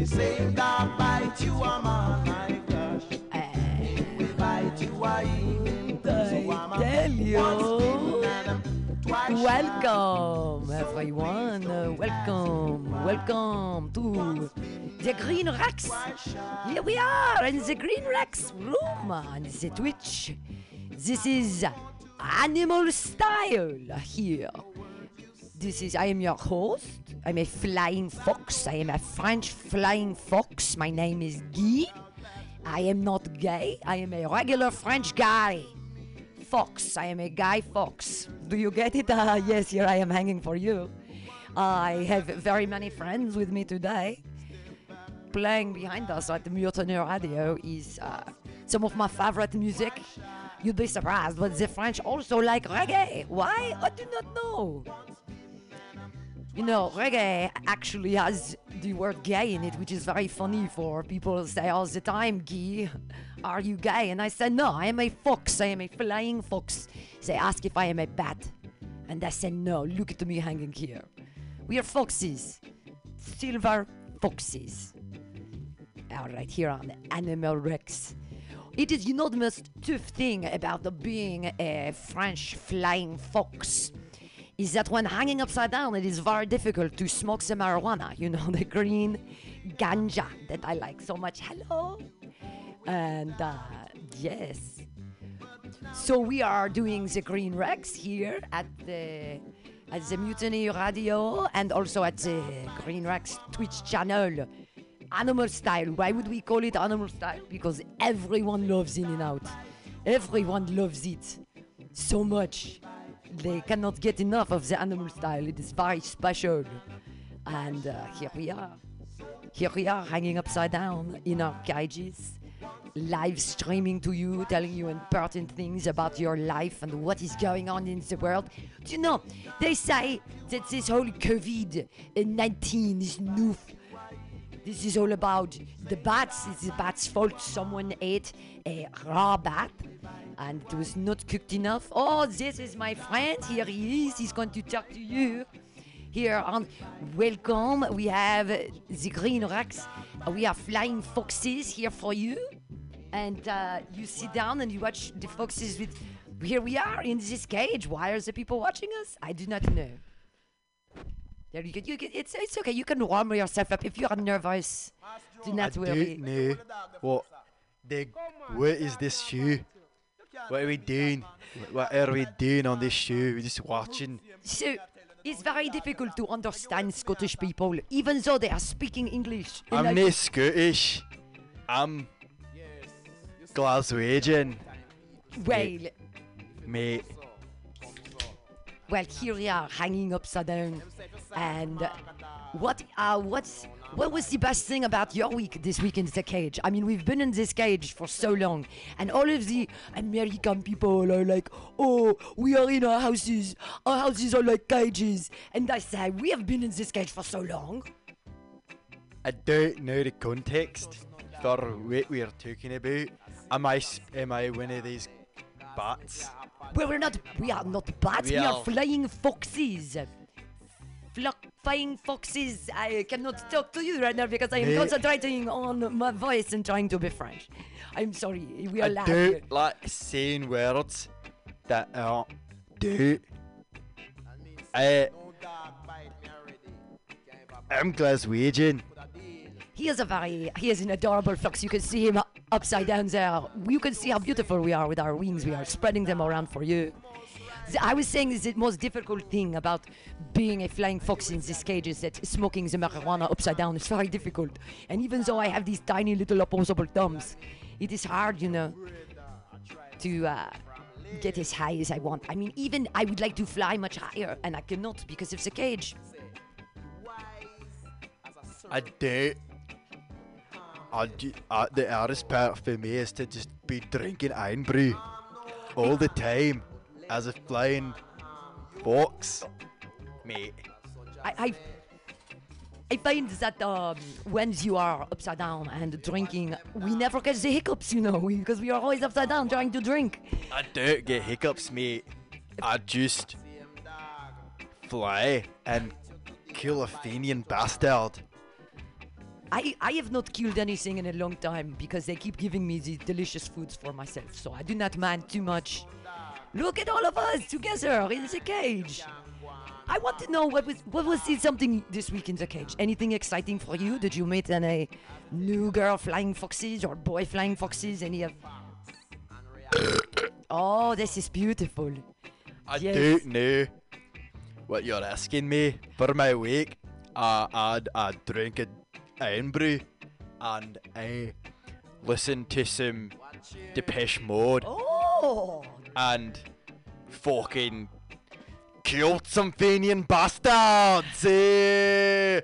The same dog bite you, a man, my gosh. It will bite you, a him. So I'm a tell you. once bitten and twice shy. Welcome, everyone. Welcome, welcome to the Green Rex. Here we are in the Green Rex room on the Twitch. This is Animal Style here. This is, I am your host. I'm a flying fox. I am a French flying fox. My name is Guy. I am not gay. I am a regular French guy. Fox. I am a guy fox. Do you get it? Uh, yes, here I am hanging for you. I have very many friends with me today. Playing behind us at the Mutiny Radio is uh, some of my favorite music. You'd be surprised, but the French also like reggae. Why? I do not know. You know, reggae actually has the word gay in it, which is very funny for people say all the time, Guy, are you gay? And I said, no, I am a fox. I am a flying fox. They ask if I am a bat. And I said, no, look at me hanging here. We are foxes. Silver foxes. All right, here on Animal Rex. It is, you know, the most tough thing about being a French flying fox is that when hanging upside down, it is very difficult to smoke the marijuana, you know, the green ganja that I like so much. Hello. And uh, yes. So we are doing the Green Rex here at the at the Mutiny Radio and also at the Green Rex Twitch channel. Animal style. Why would we call it animal style? Because everyone loves In-N-Out. Everyone loves it so much. They cannot get enough of the animal style. It is very special. And uh, here we are. Here we are hanging upside down in our cages, live streaming to you, telling you important things about your life and what is going on in the world. Do you know, they say that this whole COVID 19 is new. This is all about the bats. It's the bat's fault. Someone ate a raw bat and it was not cooked enough. Oh, this is my friend. Here he is. He's going to talk to you. Here on welcome, we have the Green Rex. We are flying foxes here for you. And uh, you sit down and you watch the foxes with. Here we are in this cage. Why are the people watching us? I do not know. There you go. You can, it's, it's okay. You can warm yourself up if you are nervous. Do I not worry. don't know what the what is this show? What are we doing? What are we doing on this show? We're just watching. So it's very difficult to understand Scottish people, even though they are speaking English. I'm like- not Scottish. I'm Glaswegian, well, mate. well, here we are hanging upside down. And uh, what uh, what's what was the best thing about your week this week in the cage? I mean, we've been in this cage for so long, and all of the American people are like, "Oh, we are in our houses. Our houses are like cages." And I say, "We have been in this cage for so long." I don't know the context for what we are talking about. Am I, am I one of these bats? Well, we're not. We are not bats. We, We are are- flying foxes. Flock flying foxes. I cannot talk to you right now because I am concentrating on my voice and trying to be French. I'm sorry. We are I loud. don't like saying words that are do. I I'm Glaswegian. He is a very. He is an adorable fox. You can see him upside down there. You can see how beautiful we are with our wings. We are spreading them around for you. I was saying is the most difficult thing about being a flying fox in this cage is that smoking the marijuana upside down is very difficult. And even though I have these tiny little opposable thumbs, it is hard, you know, to uh, get as high as I want. I mean, even I would like to fly much higher, and I cannot because of the cage. I uh, the hardest part for me is to just be drinking Irn-Bru all the time as a flying fox, mate. I, I, I find that um, when you are upside down and drinking, we never get the hiccups, you know, because we are always upside down trying to drink. I don't get hiccups, mate. I just fly and kill a Fenian bastard. I, I have not killed anything in a long time because they keep giving me these delicious foods for myself, so I do not mind too much. Look at all of us together in the cage. I want to know what was what was something this week in the cage? Anything exciting for you? Did you meet any new girl flying foxes or boy flying foxes? Any of? Oh, this is beautiful. I Yes. don't know what you're asking me. For my week, uh, I'd, I'd drink a Irn-Bru and I listen to some Depeche Mode Oh, and fucking killed some Fenian bastards. Eh?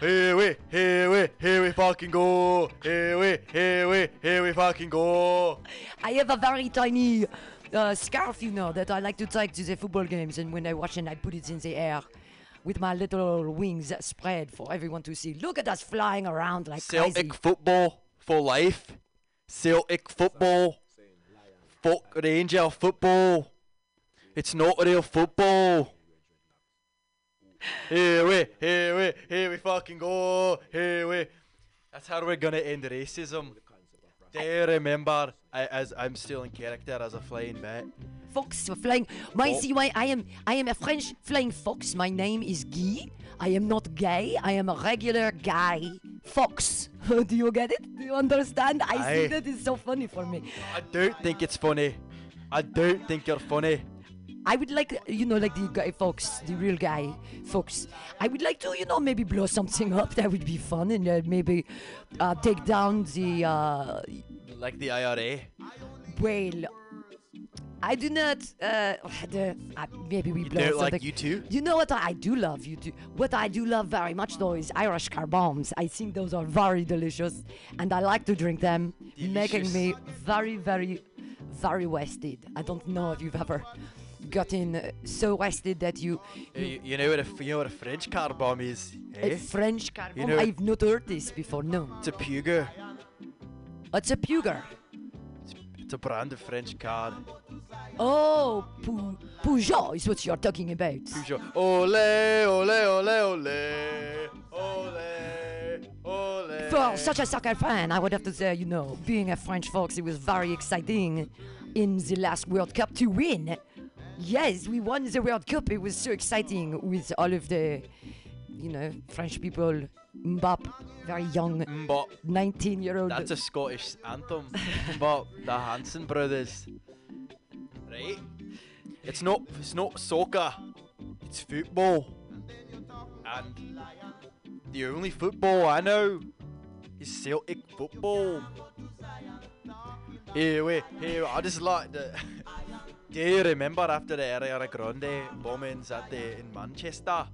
Here we, here we, here we fucking go. Here we, here we, here we fucking go. I have a very tiny uh, scarf, you know, that I like to take to the football games, and when I watch it, I put it in the air with my little wings spread for everyone to see. Look at us flying around like crazy. Celtic football for life. Celtic football. Fuck Ranger football. It's not real football. Here we, here we, here we fucking go. Here we. That's how we're gonna end racism. Do you remember, I, as I'm still in character as a flying bat? Fox flying. My Oh. see why I am I am a French flying fox. My name is Guy. I am not gay. I am a regular guy fox. Do you get it? Do you understand? I see think that is so funny for me. I don't think it's funny. I don't think you're funny. I would like, you know, like the Guy Fawkes, the real Guy Fawkes. I would like to, you know, maybe blow something up. That would be fun, and uh, maybe uh, take down the uh, Like the IRA. whale. I do not. Uh, the, uh, maybe we You blow don't something. like you too? You know what I do love? You do. What I do love very much though is Irish car bombs. I think those are very delicious, and I like to drink them, making me very, very, very wasted. I don't know if you've ever gotten uh, so wasted that you. You, you know what a f- you know what a French car bomb is? A Eh? French car You bomb. know- I've not heard this before. No, It's a Puga. it's a Puger. It's a brand of French car. Oh, Pou- Peugeot is what you're talking about. Peugeot. Ole, ole, ole, ole. Ole, ole. For such a soccer fan, I would have to say, you know, being a French fox, it was very exciting in the last World Cup to win. Yes, we won the World Cup. It was so exciting with all of the, you know, French people. Mbappe, very young, But 19 year old. that's a Scottish anthem. but the Hanson brothers. Right? It's not it's not soccer. It's football. And the only football I know is Celtic football. Here we, here I just like the Do you remember after the Ariana Grande bombings at the in Manchester?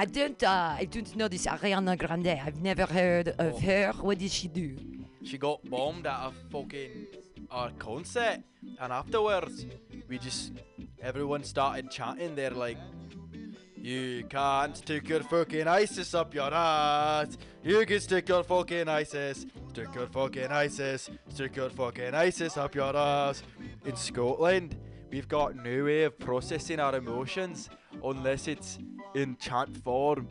I don't, uh, I don't know this Ariana Grande. I've never heard of Oh. her. What did she do? She got bombed at a fucking our concert, and afterwards, we just everyone started chanting. They're like, "You can't stick your fucking ISIS up your ass. You can stick your fucking ISIS. Stick your fucking ISIS. Stick your fucking ISIS up your ass." In Scotland, we've got no way of processing our emotions unless it's in chant form.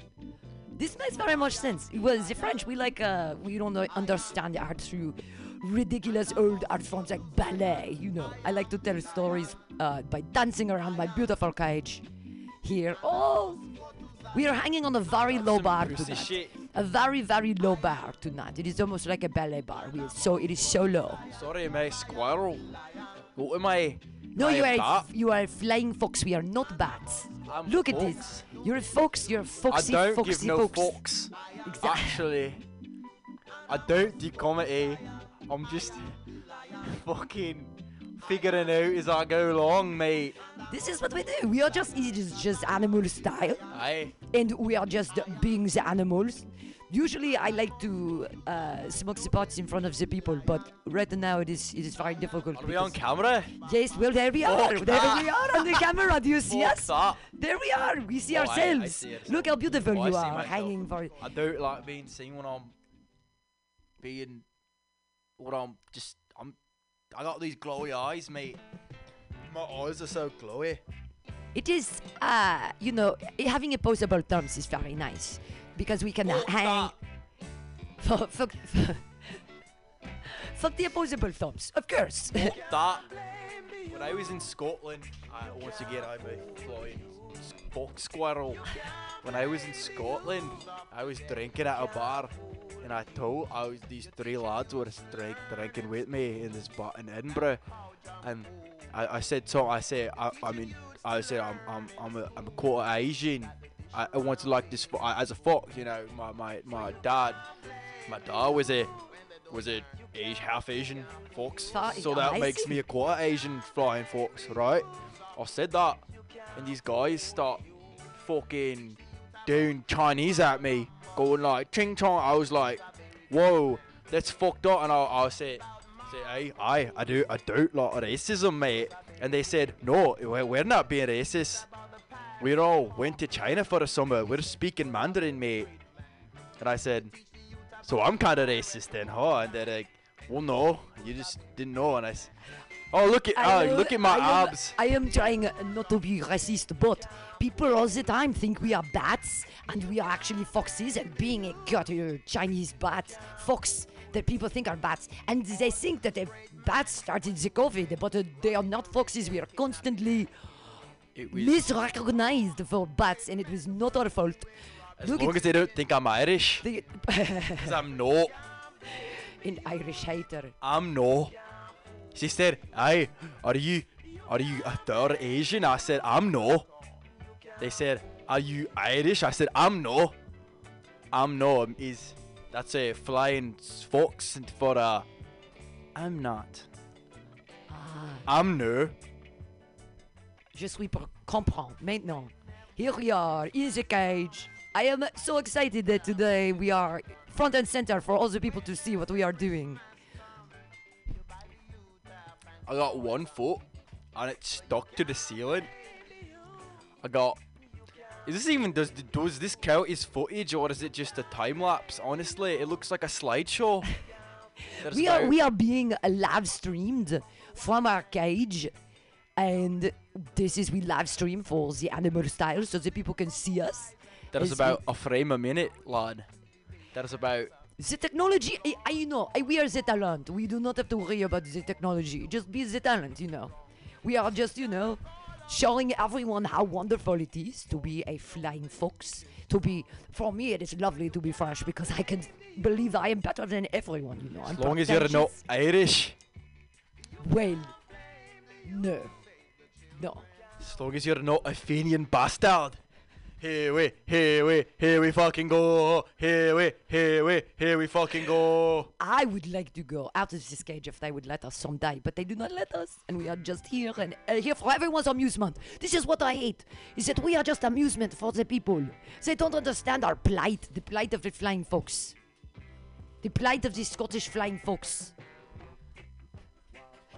This makes very much sense. Well, the French, we like, uh, we don't understand the art through ridiculous old art forms like ballet. You know, I like to tell stories uh, by dancing around my beautiful cage here. Oh, we are hanging on a very low bar tonight. A very, very low bar tonight. It is almost like a ballet bar. We are so it is so low. Sorry, my squirrel. Go to my. No, my you are a, you are a flying fox. We are not bats. I'm Look at this. You're a fox. You're a foxy, I don't foxy give no fox. fucks. Exactly. Actually, I don't do comedy. I'm just fucking figuring out as I go along, mate. This is what we do. We are just it is just animal style, Aye. and we are just being the animals. Usually, I like to uh, smoke the pots in front of the people, but right now it is it is very difficult. Are we on camera? Yes, well there we are. There we are on the camera. Do you see Fuck us? that. There we are. We see Oh, I- I ourselves. see. Look how beautiful Oh, you are, hanging for. I don't like being seen when I'm being. When I'm just. I'm. I got these glowy eyes, mate. My eyes are so glowy. It is, uh, you know, having opposable thumbs is very nice. Because we can Fuck hang. Fuck, fuck, fuck, the opposable thumbs, of course. that when I was in Scotland, I, once again I'm a flying fox squirrel. When I was in Scotland, I was drinking at a bar, and I told I was these three lads were drink, drinking with me in this bar in Edinburgh, and I, I said so. I said I, I mean I said I'm I'm I'm a, I'm a quarter Asian. I, I want to like this I- as a fox, you know. My my my dad, my dad was a was a half Asian fox, so that I makes me a quarter Asian flying fox, right? I said that, and these guys start fucking doing Chinese at me, going like ching chong. I was like, whoa, that's fucked up, and I, I said, say, hey, I, I do, I do like racism, mate. And they said, no, we're, we're not being racist. We all went to China for the summer. We're speaking Mandarin, mate. And I said, so I'm kind of racist then, huh? And they're like, well, no, you just didn't know. And I, s- oh look at, oh, look at my I am- abs. I am trying uh, not to be racist, but people all the time think we are bats and we are actually foxes. And being a gutter Chinese bat fox that people think are bats, and they think that the bats started the COVID, but uh, they are not foxes. We are constantly It was, misrecognized for bats, and it was not our fault. as Look long as they don't think I'm Irish, the 'cause I'm not. an Irish hater. I'm no. She said, "Aye, are you, are you a third Asian?" I said, "I'm no." They said, "Are you Irish?" I said, "I'm no." I'm no. Is that's a flying fox and for a. I'm not. Ah. I'm no. Je suis pour comprendre maintenant. Here we are in the cage. I am so excited that today we are front and center for all the people to see what we are doing. I got one foot, and it's stuck to the ceiling. I got. Is this even does does this count as footage or is it just a time lapse? Honestly, it looks like a slideshow. We are we are being live streamed from our cage, and this is we live stream for the animal style so the people can see us. That is about a frame a minute, lad. That is about The technology, I, I, you know, I, we are the talent. We do not have to worry about the technology. Just be the talent, you know. We are just, you know, showing everyone how wonderful it is to be a flying fox. To be, for me, it is lovely to be French because I can believe I am better than everyone, you know. I'm as long as you're not. Irish. Well, no. No. As long as you're not a Fenian bastard. Here we, here we, here we fucking go. Here we, here we, here we fucking go. I would like to go out of this cage if they would let us someday, but they do not let us, and we are just here and uh, here for everyone's amusement. This is what I hate: is that we are just amusement for the people. They don't understand our plight, the plight of the flying fox, the plight of the Scottish flying fox.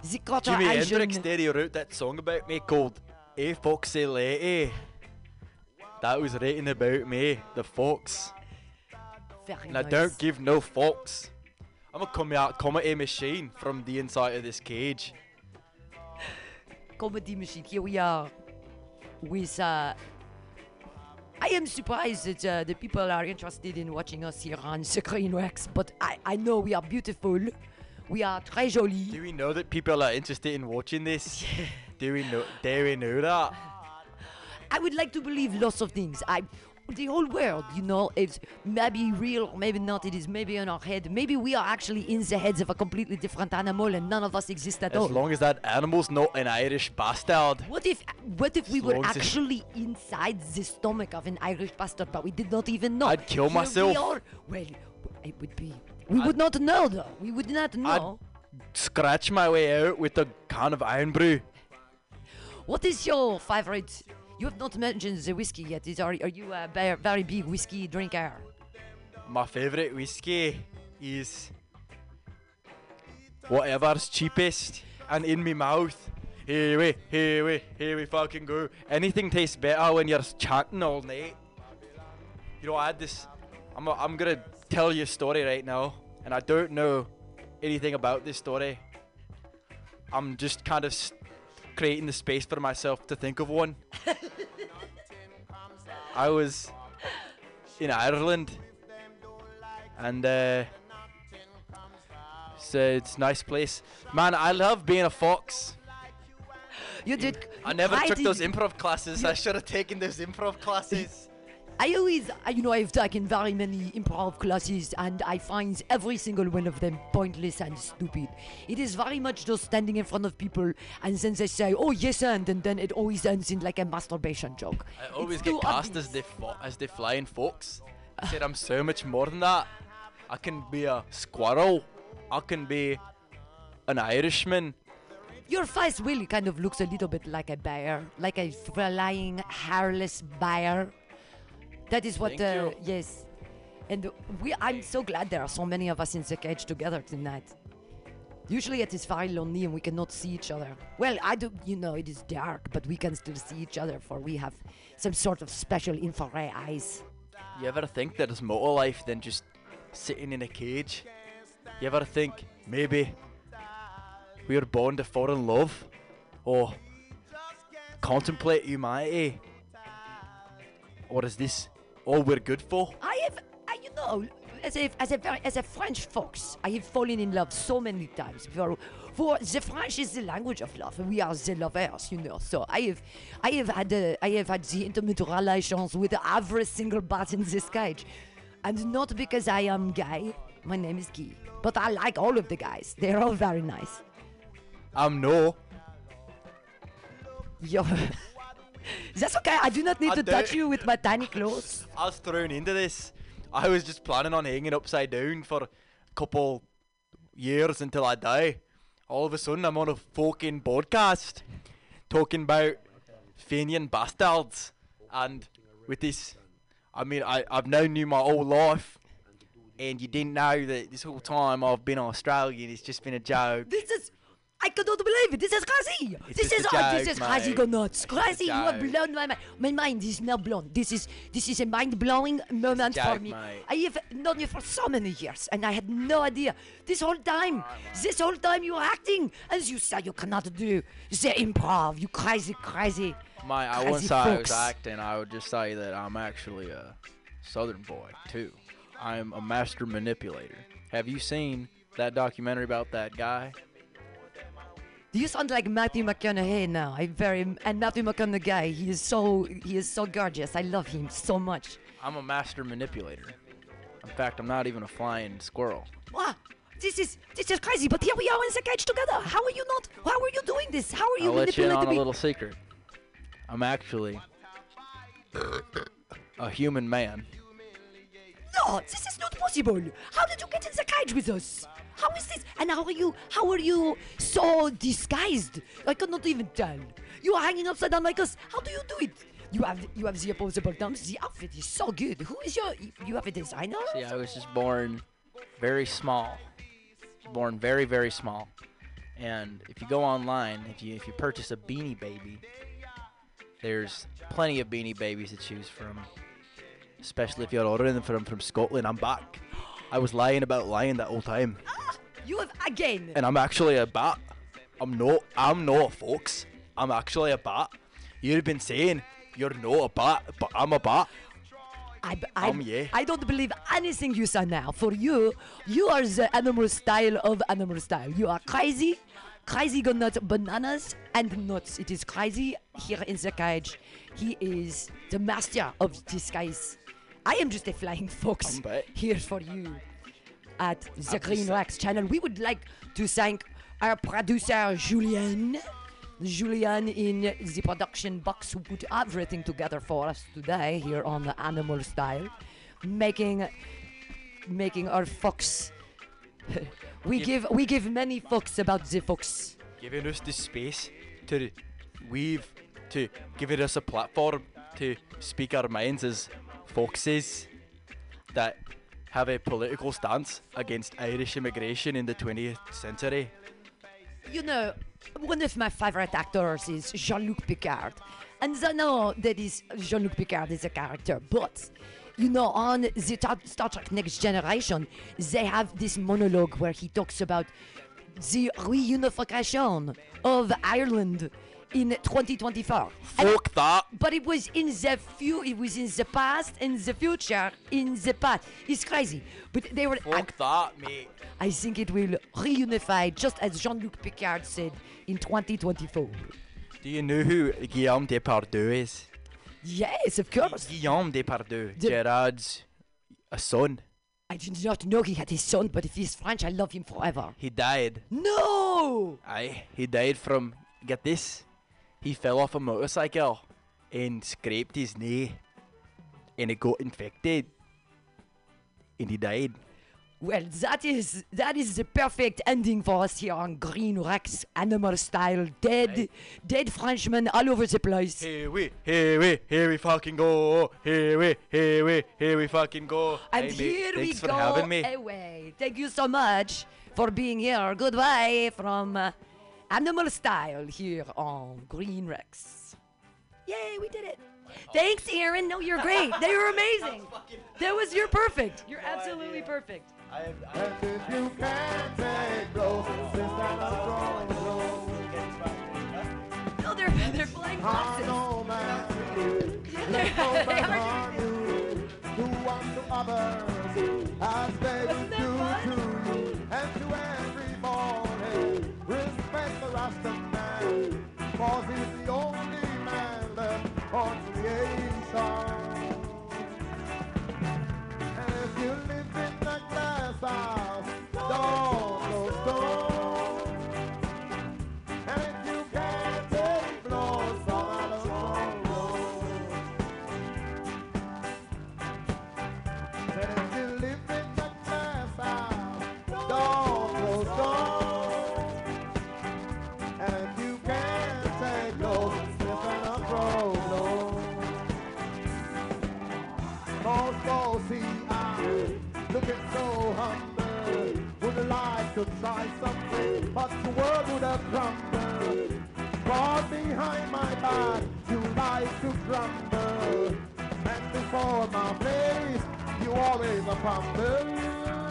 The Cotter Jimi Hendrix he wrote that song about me called A Foxy Lady. That was written about me, the fox. Very And I don't give no fucks. I'm a come out comedy machine from the inside of this cage. comedy machine. Here we are with. Uh, I am surprised that uh, the people are interested in watching us here on Screen Rex, but I, I know we are beautiful. We are très Do we know that people are interested in watching this? do we know? Do we know that? I would like to believe lots of things. I, the whole world, you know, is maybe real or maybe not. It is maybe in our head. Maybe we are actually in the heads of a completely different animal, and none of us exist at As all. As long as that animal's not an Irish bastard. What if what if we were as actually inside the stomach of an Irish bastard, but we did not even know? I'd kill Here myself. We are. Well, it would be. We would not know, though. We would not know. I'd Scratch my way out with a can of Irn-Bru. What is your favorite? You have not mentioned the whiskey yet. Is are, are you a very, big whiskey drinker? My favourite whiskey is whatever's cheapest and in me mouth. Here we, here we, here we fucking go. Anything tastes better when you're chanting all night. You know, I had this. I'm, i I'm gonna tell you a story right now, and I don't know anything about this story. I'm just kind of creating the space for myself to think of one. I was in Ireland, and uh, it's, uh, it's a nice place. Man, I love being a fox. You did. I never took those improv classes. I should have taken those improv classes. I always, uh, you know, I've taken very many improv classes and I find every single one of them pointless and stupid. It is very much just standing in front of people and then they say, oh, yes, and, and then it always ends in like a masturbation joke. I always too get cast obvious. as the fo- as the flying fox. I said I'm so much more than that. I can be a squirrel. I can be an Irishman. Your face really kind of looks a little bit like a bear, like a flying, hairless bear. That is what, uh, yes. And we, I'm so glad there are so many of us in the cage together tonight. Usually it is very lonely and we cannot see each other. Well, I do, you know, it is dark, but we can still see each other for we have some sort of special infrared eyes. You ever think that there's more life than just sitting in a cage? You ever think maybe we were born to fall in love or contemplate humanity? Or is this all we're good for? I have, I, you know, as a as a very, as a French fox, I have fallen in love so many times. For for the French is the language of love, and we are the lovers, you know. So I have I have had uh, I have had the intimate relations with every single bat in this cage, and not because I am gay. My name is Guy, but I like all of the guys. They're all very nice. I'm no. Yo. That's okay. I do not need I to touch you with my tiny claws. I was thrown into this. I was just planning on hanging upside down for a couple years until I die. All of a sudden, I'm on a fucking podcast talking about Fenian bastards. And with this, I mean, I, I've known you my whole life. And you didn't know that this whole time I've been Australian, it's just been a joke. This is. I cannot believe it. This is crazy. It's this is oh, this joke, is crazy. mate. Go nuts. It's Crazy. You have blown my mind. My mind is now blown. This is this is a mind blowing moment for me. mate. I have known you for so many years, and I had no idea. This whole time, this whole time you were acting, as you said you cannot do the improv. You crazy, crazy. My, I Crazy wouldn't say I was acting. I would just say that I'm actually a Southern boy too. I'm a master manipulator. Have you seen that documentary about that guy? Do you sound like Matthew McConaughey now. I very and Matthew McConaughey. He is so he is so gorgeous. I love him so much. I'm a master manipulator. In fact, I'm not even a flying squirrel. Wow, this is this is crazy. But here we are in the cage together. How are you not? How are you doing this? How are you I'll let you in manipulating on a little secret. I'm actually a human man. No, this is not possible. How did you get in the cage with us? How is this? And how are you? How are you so disguised? I cannot even tell. You are hanging upside down like us. How do you do it? You have you have the opposable thumbs. The outfit is so good. Who is your? You have a designer? See, I was just born very small. Born very, very small. And if you go online, if you if you purchase a beanie baby, there's plenty of beanie babies to choose from. Especially if you're ordering them from from Scotland. I'm back. I was lying about lying that whole time. You have again. And I'm actually a bat. I'm not I'm not a fox. I'm actually a bat. You've been saying you're not a bat, but I'm a bat. I, b- I, Um, yeah. I don't believe anything you say now. For you, you are the animal style of animal style. You are crazy, crazy go nuts, bananas and nuts. It is crazy here in the cage. He is the master of disguise. I am just a flying fox um, here for you at the Green Wax channel. We would like to thank our producer Julian. Julian in the production box who put everything together for us today here on the Animal Style, making making our fox. we Give- give we give many fucks about the fox. giving us the space to weave, to giving us a platform to speak our minds as foxes that have a political stance against Irish immigration in the 20th century. You know, one of my favorite actors is Jean-Luc Picard, and I know that is Jean-Luc Picard is a character, but you know, on the Ta- Star Trek Next Generation, they have this monologue where he talks about the reunification of Ireland in 2024. And- Fuck that. but it was in the few. It was in the past, in the future, in the past. It's crazy. But they were. I, Fuck that, mate. I think it will reunify, just as Jean-Luc Picard said in 2024. Do you know who Guillaume Depardieu is? Yes, of course. Guillaume Depardieu, Gerard's a son. I did not know he had his son, but if he's French, I love him forever. He died. No! Aye, he died from get this. He fell off a motorcycle and scraped his knee, and it got infected, and he died. Well, that is that is the perfect ending for us here on Green Rex Animal Style. Dead, dead Frenchmen all over the place. Here we, here we, here we fucking go. Here we, here we, here we fucking go. And Hey, mate, here we thanks go for having me. away. Thank you so much for being here. Goodbye from uh, Animal Style here on Green Rex. Yay, we did it. Thanks, Aaron. No, you're great. they were amazing. That was you're perfect. You're absolutely perfect. And if you can't take blows, since I'm a strong blow, No, they're they're playing I boxes. know man to cause he's the only man left on creation. And if you live in a glass house, To try something, but the world would have crumbled. Cause behind my back, you like to grumble. And before my face, you always a fumble.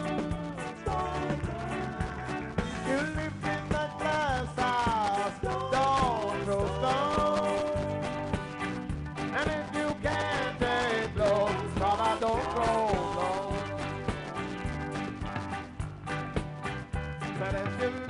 But if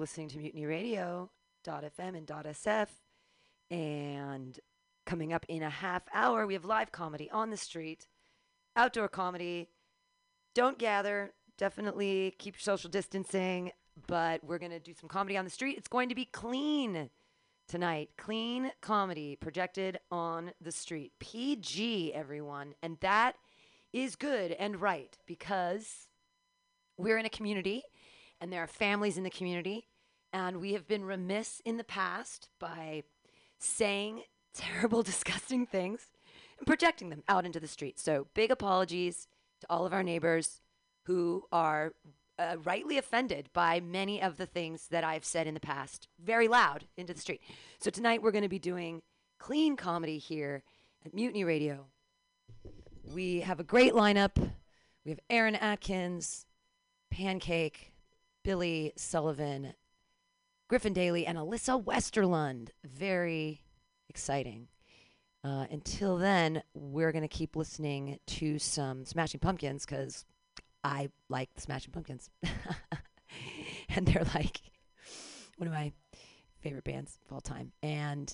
listening to Mutiny Radio, .fm and .sf. And coming up in a half hour, we have live comedy on the street, outdoor comedy. Don't gather. Definitely keep your social distancing. But we're going to do some comedy on the street. It's going to be clean tonight. Clean comedy projected on the street. PG, everyone. And that is good and right because we're in a community and there are families in the community. And we have been remiss in the past by saying terrible, disgusting things and projecting them out into the street. So, big apologies to all of our neighbors who are uh, rightly offended by many of the things that I've said in the past, very loud into the street. So, tonight we're going to be doing clean comedy here at Mutiny Radio. We have a great lineup. We have Aaron Atkins, Pancake, Billy Sullivan, Griffin Daly, and Alyssa Westerlund. Very exciting. Uh, until then, we're going to keep listening to some Smashing Pumpkins because I like the Smashing Pumpkins. and they're like one of my favorite bands of all time. And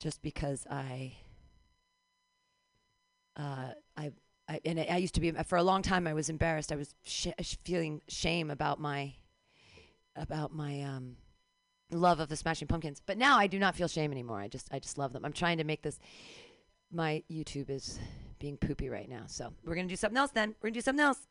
just because I, uh, I, I, and I used to be for a long time. I was embarrassed. I was sh- feeling shame about my, about my um, love of the Smashing Pumpkins. But now I do not feel shame anymore. I just, I just love them. I'm trying to make this. My YouTube is being poopy right now, so we're gonna do something else. Then we're gonna do something else.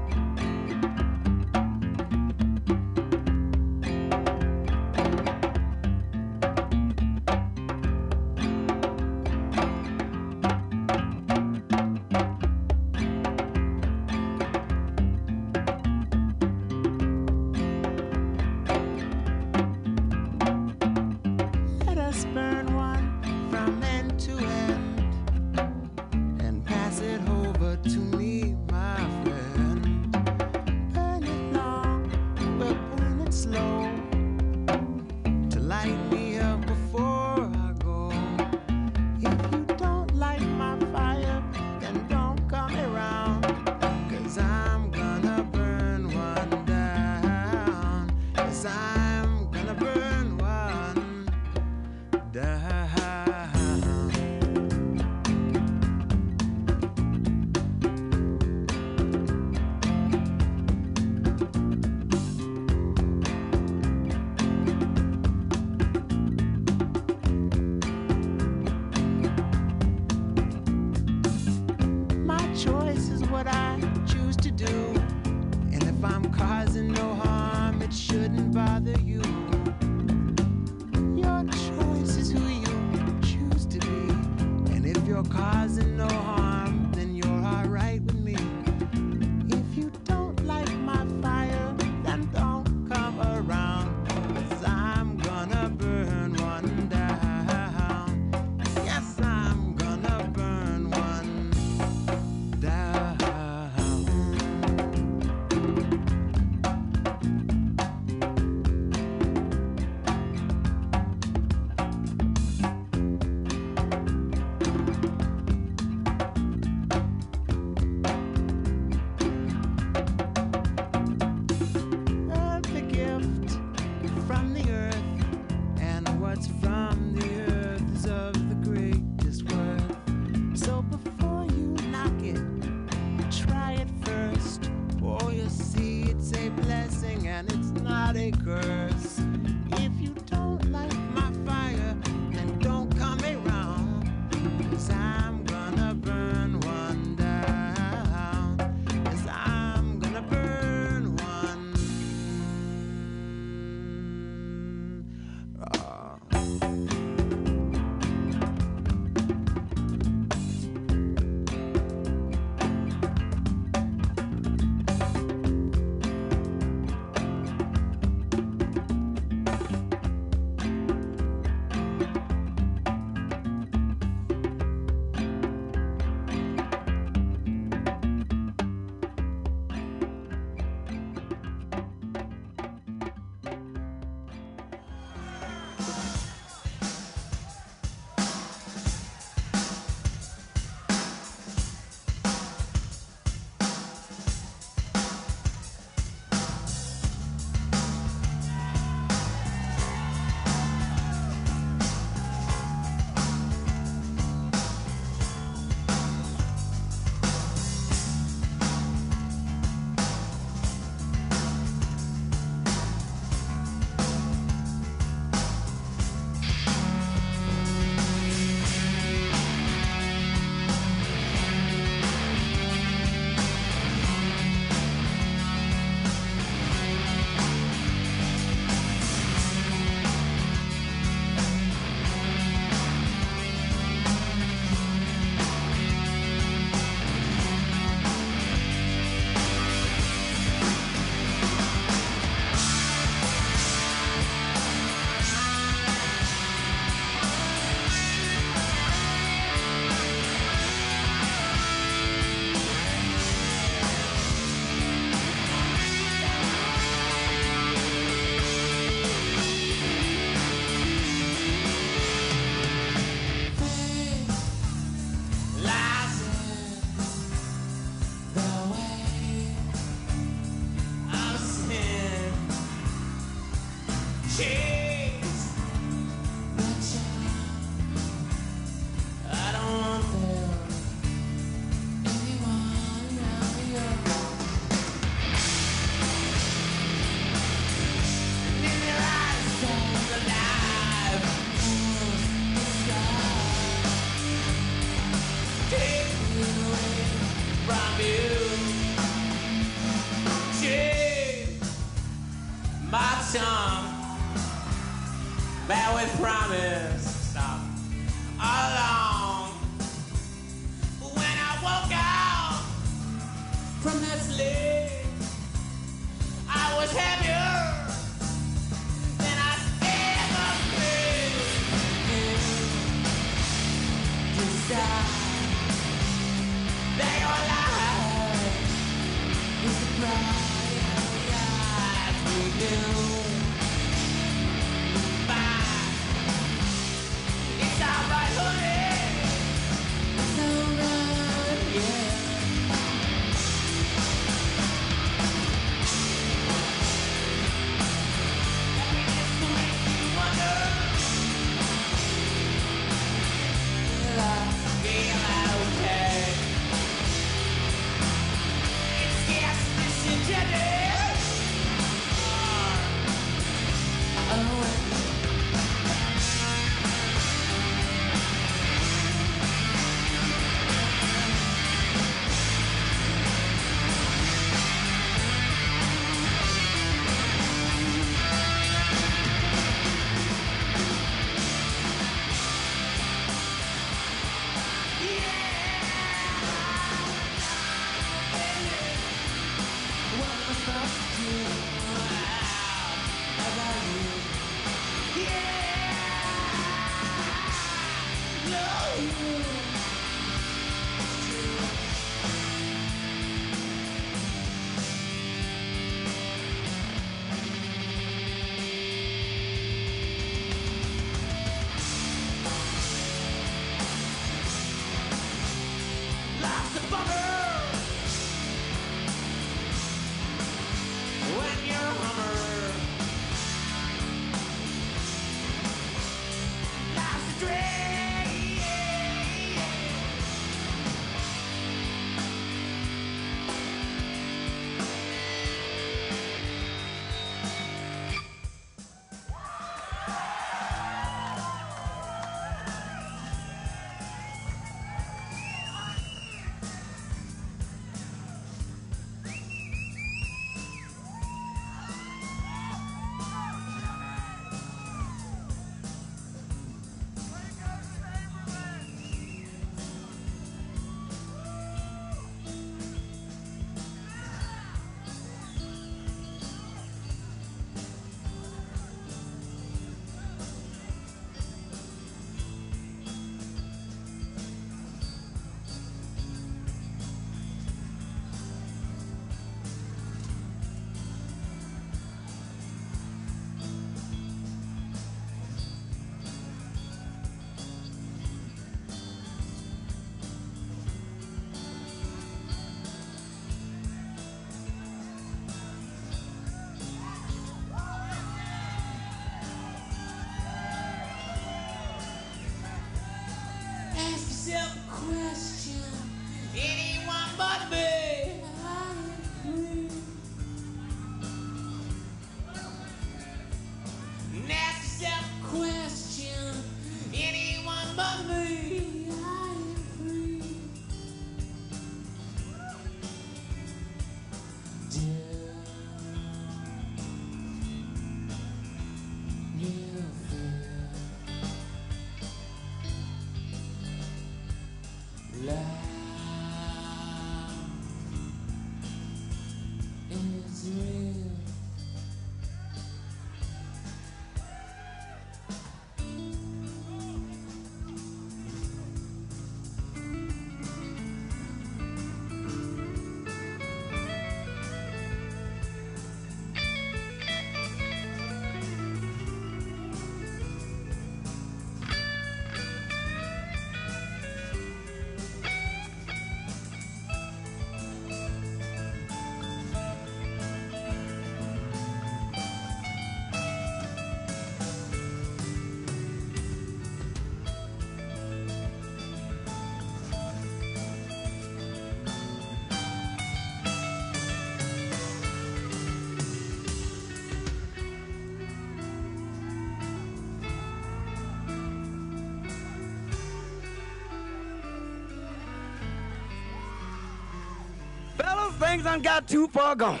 things done got too far gone.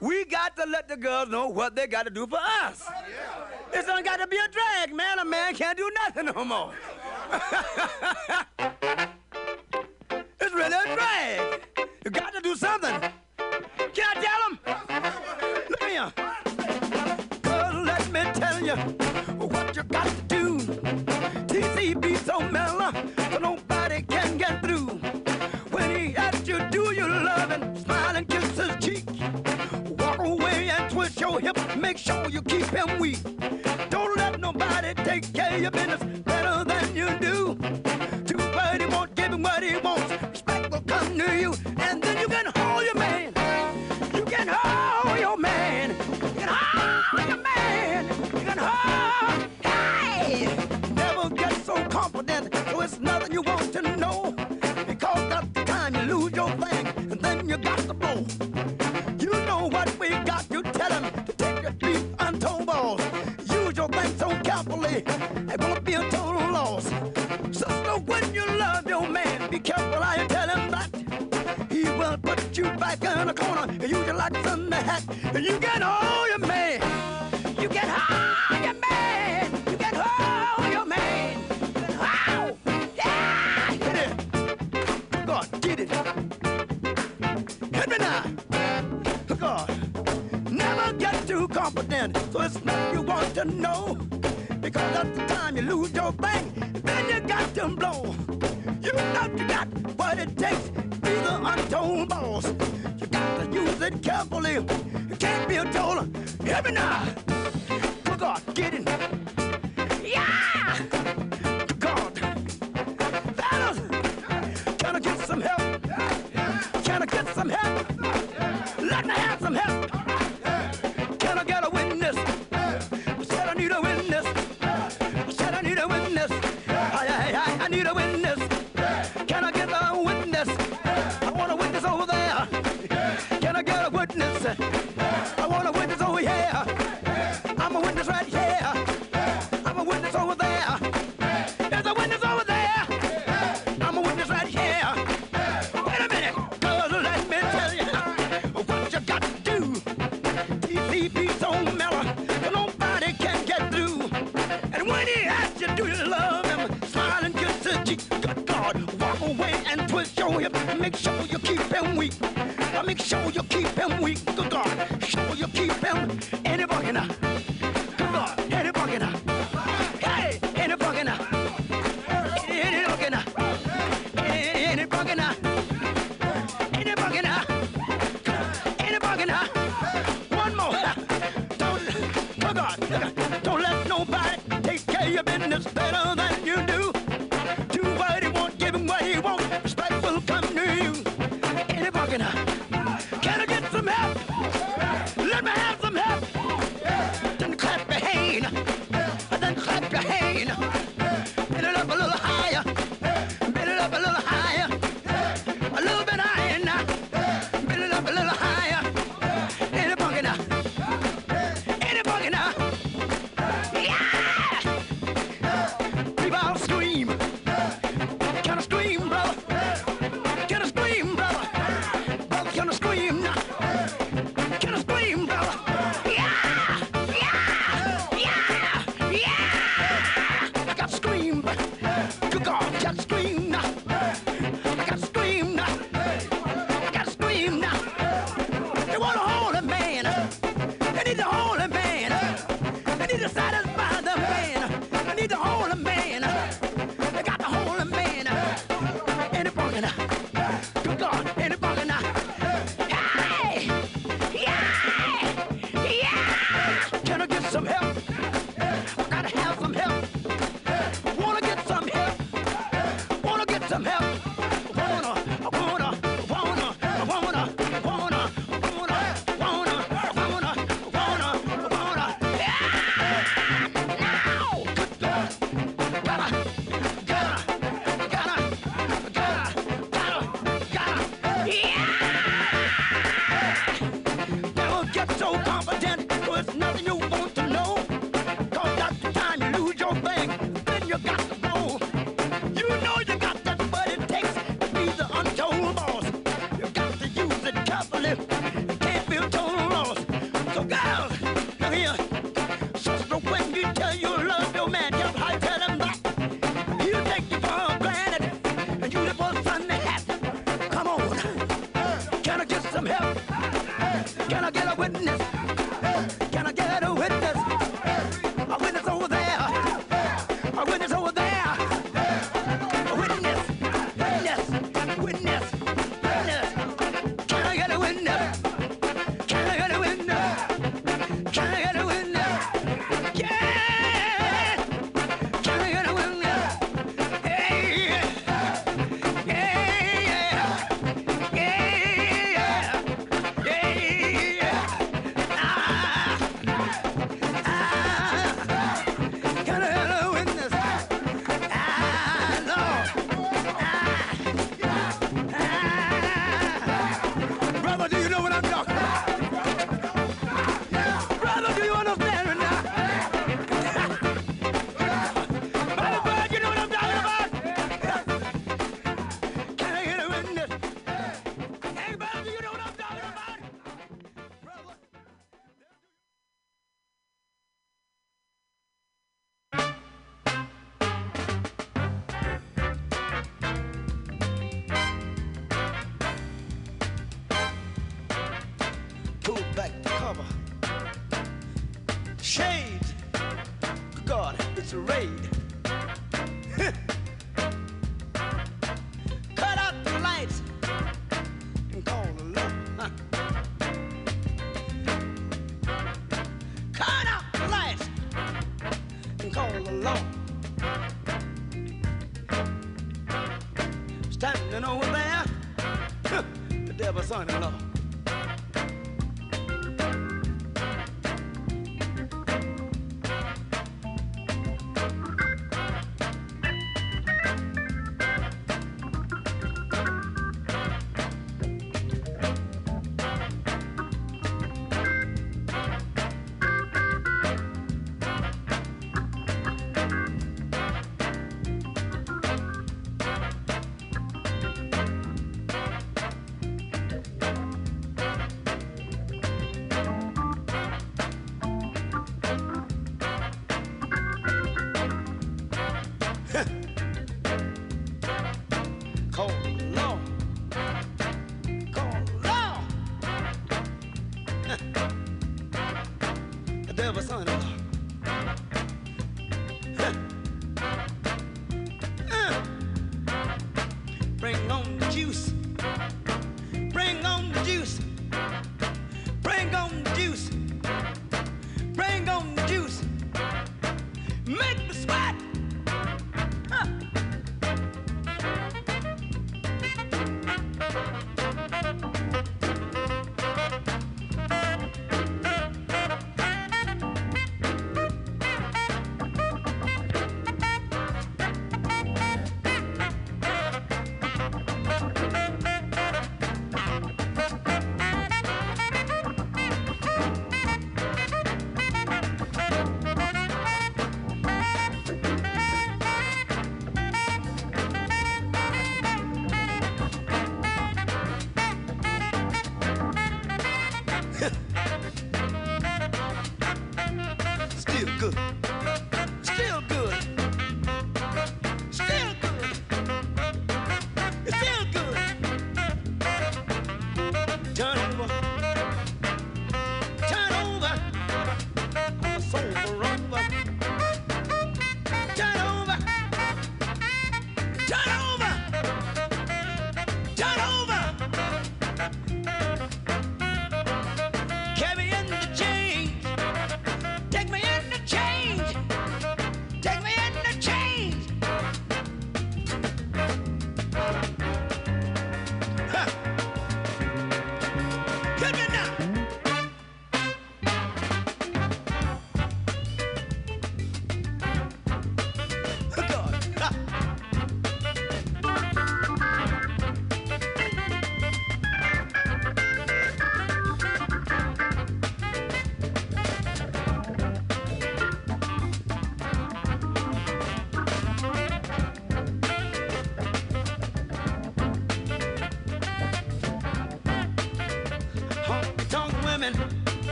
We got to let the girls know what they got to do for us. This ain't got to be a drag, man. A man can't do nothing no more. back in the corner, you get like from the hat. You get all your man. You get all your man. You get all your man. How? Yeah, get it. God, get it. Hit me now. God, never get too confident. So it's not you want to know. Because at the time you lose your bang, then you got to blow. You know you got what it takes. lonely. Can't be a donor. Hear me now.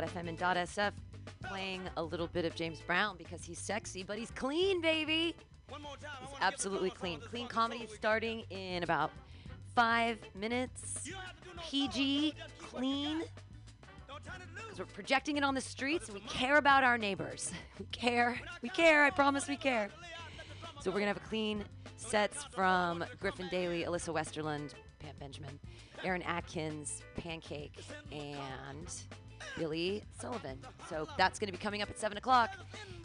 mutinyradio.fm and .sf, playing a little bit of James Brown because he's sexy, but he's clean, baby. He's absolutely clean. Clean comedy starting in about five minutes. PG, clean. Because we're projecting it on the streets and we care about our neighbors. We care. We care. I promise we care. So we're going to have a clean sets from Griffin Daly, Alyssa Westerland, Pam Benjamin, Aaron Atkins, Pancake, and Billy Sullivan. So that's going to be coming up at 7 o'clock.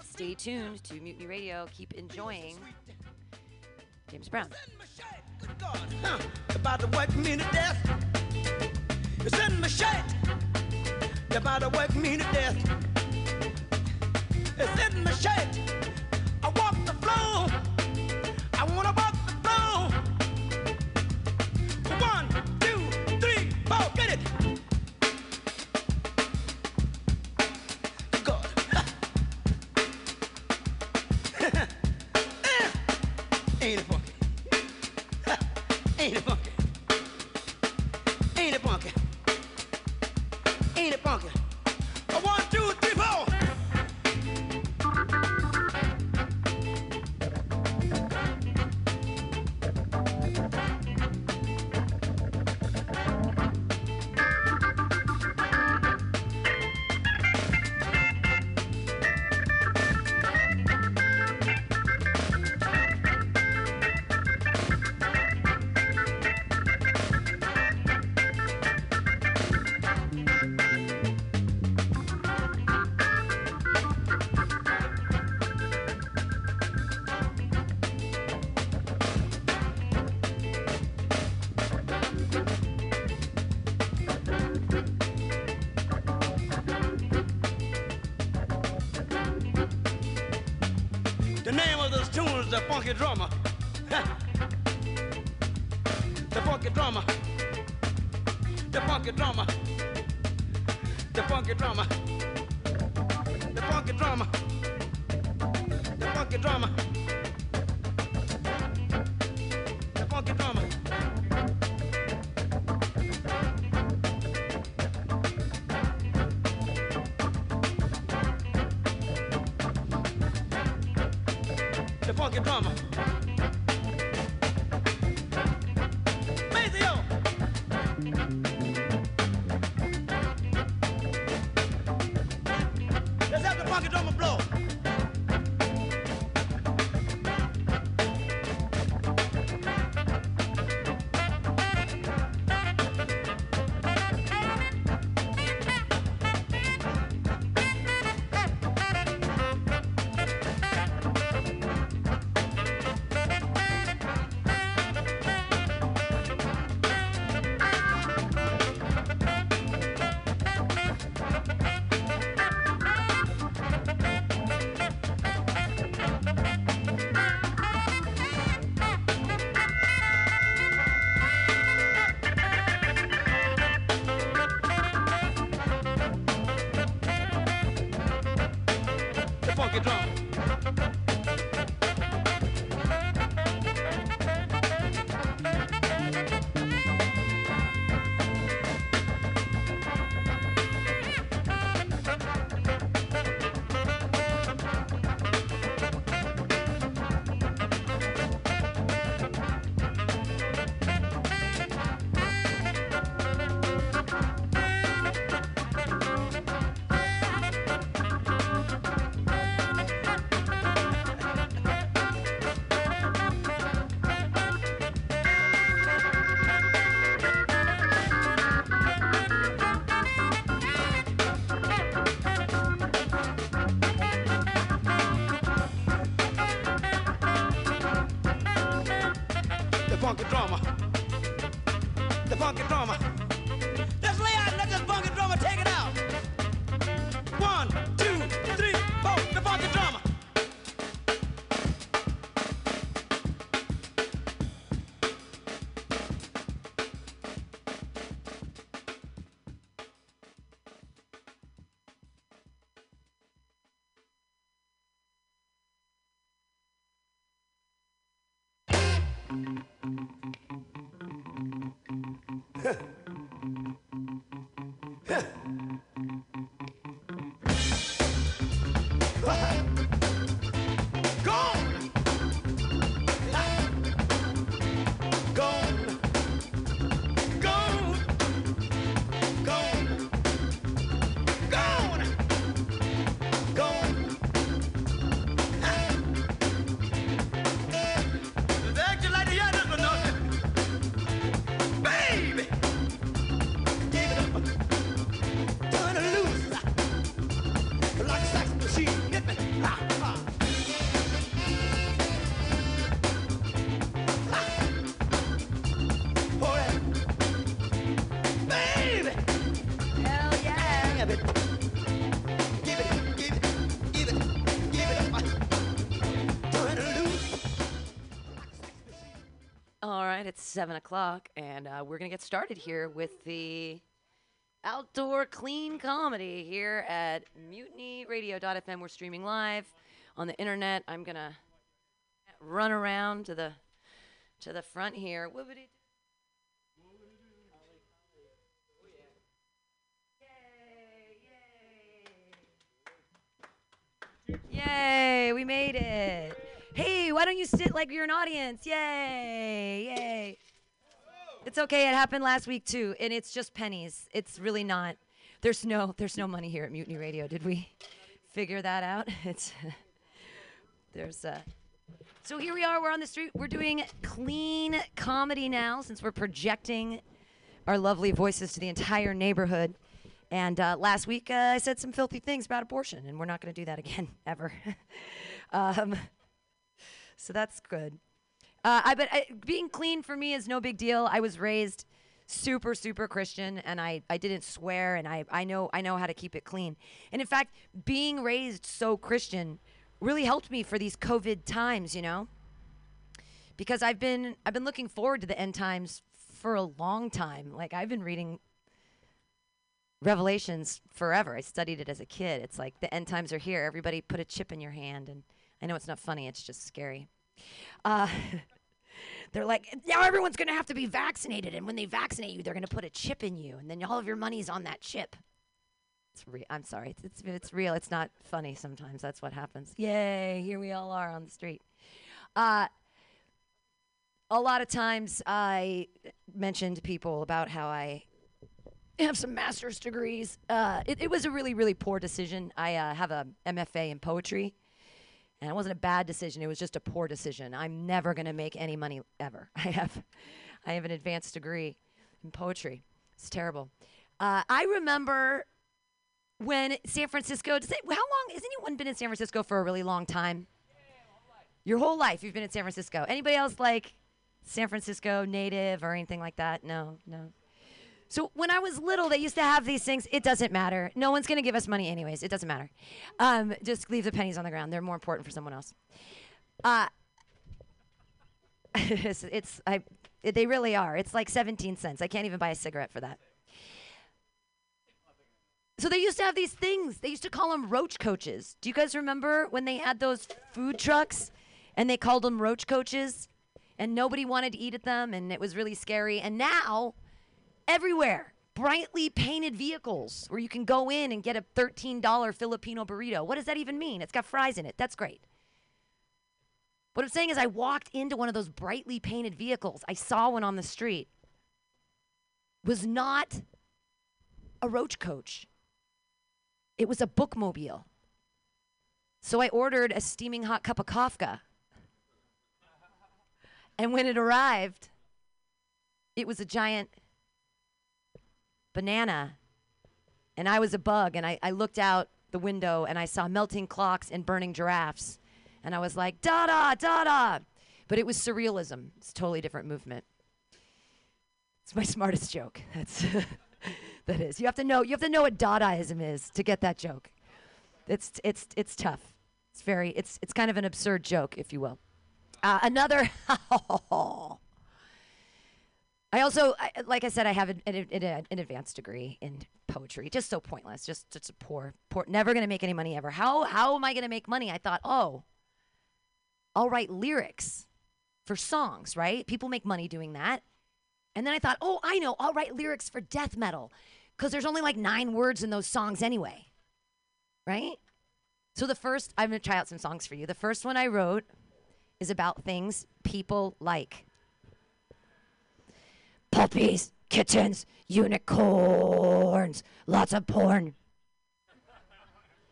Stay tuned to Mutiny Radio. Keep enjoying James Brown. About to me to death. Send me shit. About to me to death. Shit. The Funky Drummer. the Funky Drummer. The Funky Drummer. The Funky Drummer. The Funky Drummer. Seven o'clock, and uh, we're gonna get started here with the outdoor clean comedy here at MutinyRadio.fm. We're streaming live on the internet. I'm gonna run around to the to the front here. Whoopity- Yay, we made it. Hey, why don't you sit like you're an audience? Yay, yay. It's okay. It happened last week too, and it's just pennies. It's really not. There's no there's no money here at Mutiny Radio. Did we figure that out? It's there's uh So here we are. We're on the street. We're doing clean comedy now since we're projecting our lovely voices to the entire neighborhood. And uh, last week, uh, I said some filthy things about abortion, and we're not going to do that again ever. um, so that's good. Uh, I but I, being clean for me is no big deal. I was raised super super Christian, and I, I didn't swear, and I, I know I know how to keep it clean. And in fact, being raised so Christian really helped me for these COVID times. You know, because I've been I've been looking forward to the end times for a long time. Like I've been reading Revelations forever. I studied it as a kid. It's like the end times are here. Everybody put a chip in your hand, and I know it's not funny. It's just scary. Uh, they're like, now everyone's going to have to be vaccinated, and when they vaccinate you, they're going to put a chip in you, and then all of your money's on that chip. It's real. I'm sorry. It's, it's it's real. It's not funny. Sometimes that's what happens. Yay! Here we all are on the street. Uh, a lot of times I mentioned to people about how I have some master's degrees. Uh, it, it was a really, really poor decision. I uh, have a MFA in poetry, and it wasn't a bad decision. It was just a poor decision. I'm never going to make any money ever. I have, I have an advanced degree in poetry. It's terrible. Uh, I remember when San Francisco. Does it, how long has anyone been in San Francisco for a really long time? Your whole life, you've been in San Francisco. Anybody else like San Francisco native or anything like that? No, no. So when I was little, they used to have these things. It doesn't matter. No one's going to give us money anyways. It doesn't matter. Um, just leave the pennies on the ground. They're more important for someone else. Uh, it's, it's I, they really are. It's like 17 cents. I can't even buy a cigarette for that. So they used to have these things. They used to call them roach coaches. Do you guys remember when they had those food trucks and they called them roach coaches and nobody wanted to eat at them and it was really scary. And now everywhere. Brightly painted vehicles where you can go in and get a $13 Filipino burrito. What does that even mean? It's got fries in it. That's great. What I'm saying is, I walked into one of those brightly painted vehicles. I saw one on the street. Was not a roach coach, it was a bookmobile. So I ordered a steaming hot cup of Kafka. And when it arrived, it was a giant banana. And I was a bug, and I, I looked out the window and I saw melting clocks and burning giraffes. And I was like, Dada, Dada. But it was surrealism. It's a totally different movement. It's my smartest joke. That's that is. You have to know you have to know what Dadaism is to get that joke. It's it's it's tough. It's very it's it's kind of an absurd joke, if you will. Uh, another I also, I, like I said, I have an, an, an, an advanced degree in poetry. Just so pointless. Just, just a poor, poor. Never gonna make any money ever. How, how am I gonna make money? I thought, oh, I'll write lyrics for songs. Right? People make money doing that. And then I thought, oh, I know. I'll write lyrics for death metal, because there's only like nine words in those songs anyway. Right? So the first, I'm gonna try out some songs for you. The first one I wrote is about things people like puppies, kittens, unicorns, lots of porn.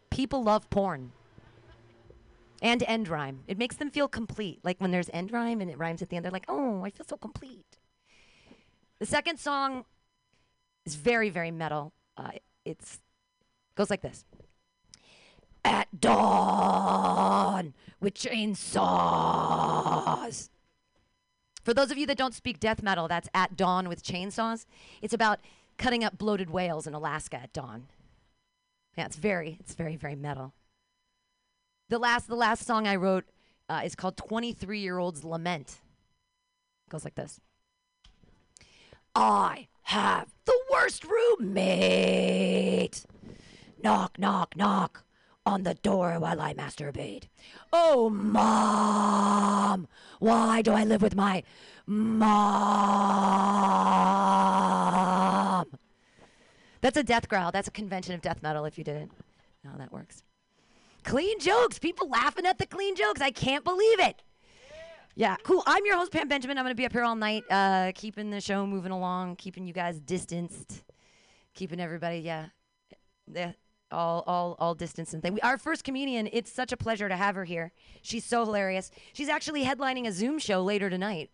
People love porn. And end rhyme. It makes them feel complete. Like when there's end rhyme and it rhymes at the end, they're like, oh, I feel so complete. The second song is very, very metal. Uh, it's goes like this. At dawn with chainsaws. For those of you that don't speak death metal, that's at dawn with chainsaws. It's about cutting up bloated whales in Alaska at dawn. Yeah, it's very, it's very, very metal. The last, the last song I wrote uh, is called "23 Year Old's Lament." It goes like this: I have the worst roommate. Knock, knock, knock on the door while I masturbate. Oh, mom, why do I live with my mom? That's a death growl. That's a convention of death metal if you didn't know how that works. Clean jokes. People laughing at the clean jokes. I can't believe it. Yeah, cool. I'm your host, Pam Benjamin. I'm going to be up here all night, uh, keeping the show moving along, keeping you guys distanced, keeping everybody, yeah, yeah, all, all, all distance and thing. We, our first comedian. It's such a pleasure to have her here. She's so hilarious. She's actually headlining a Zoom show later tonight.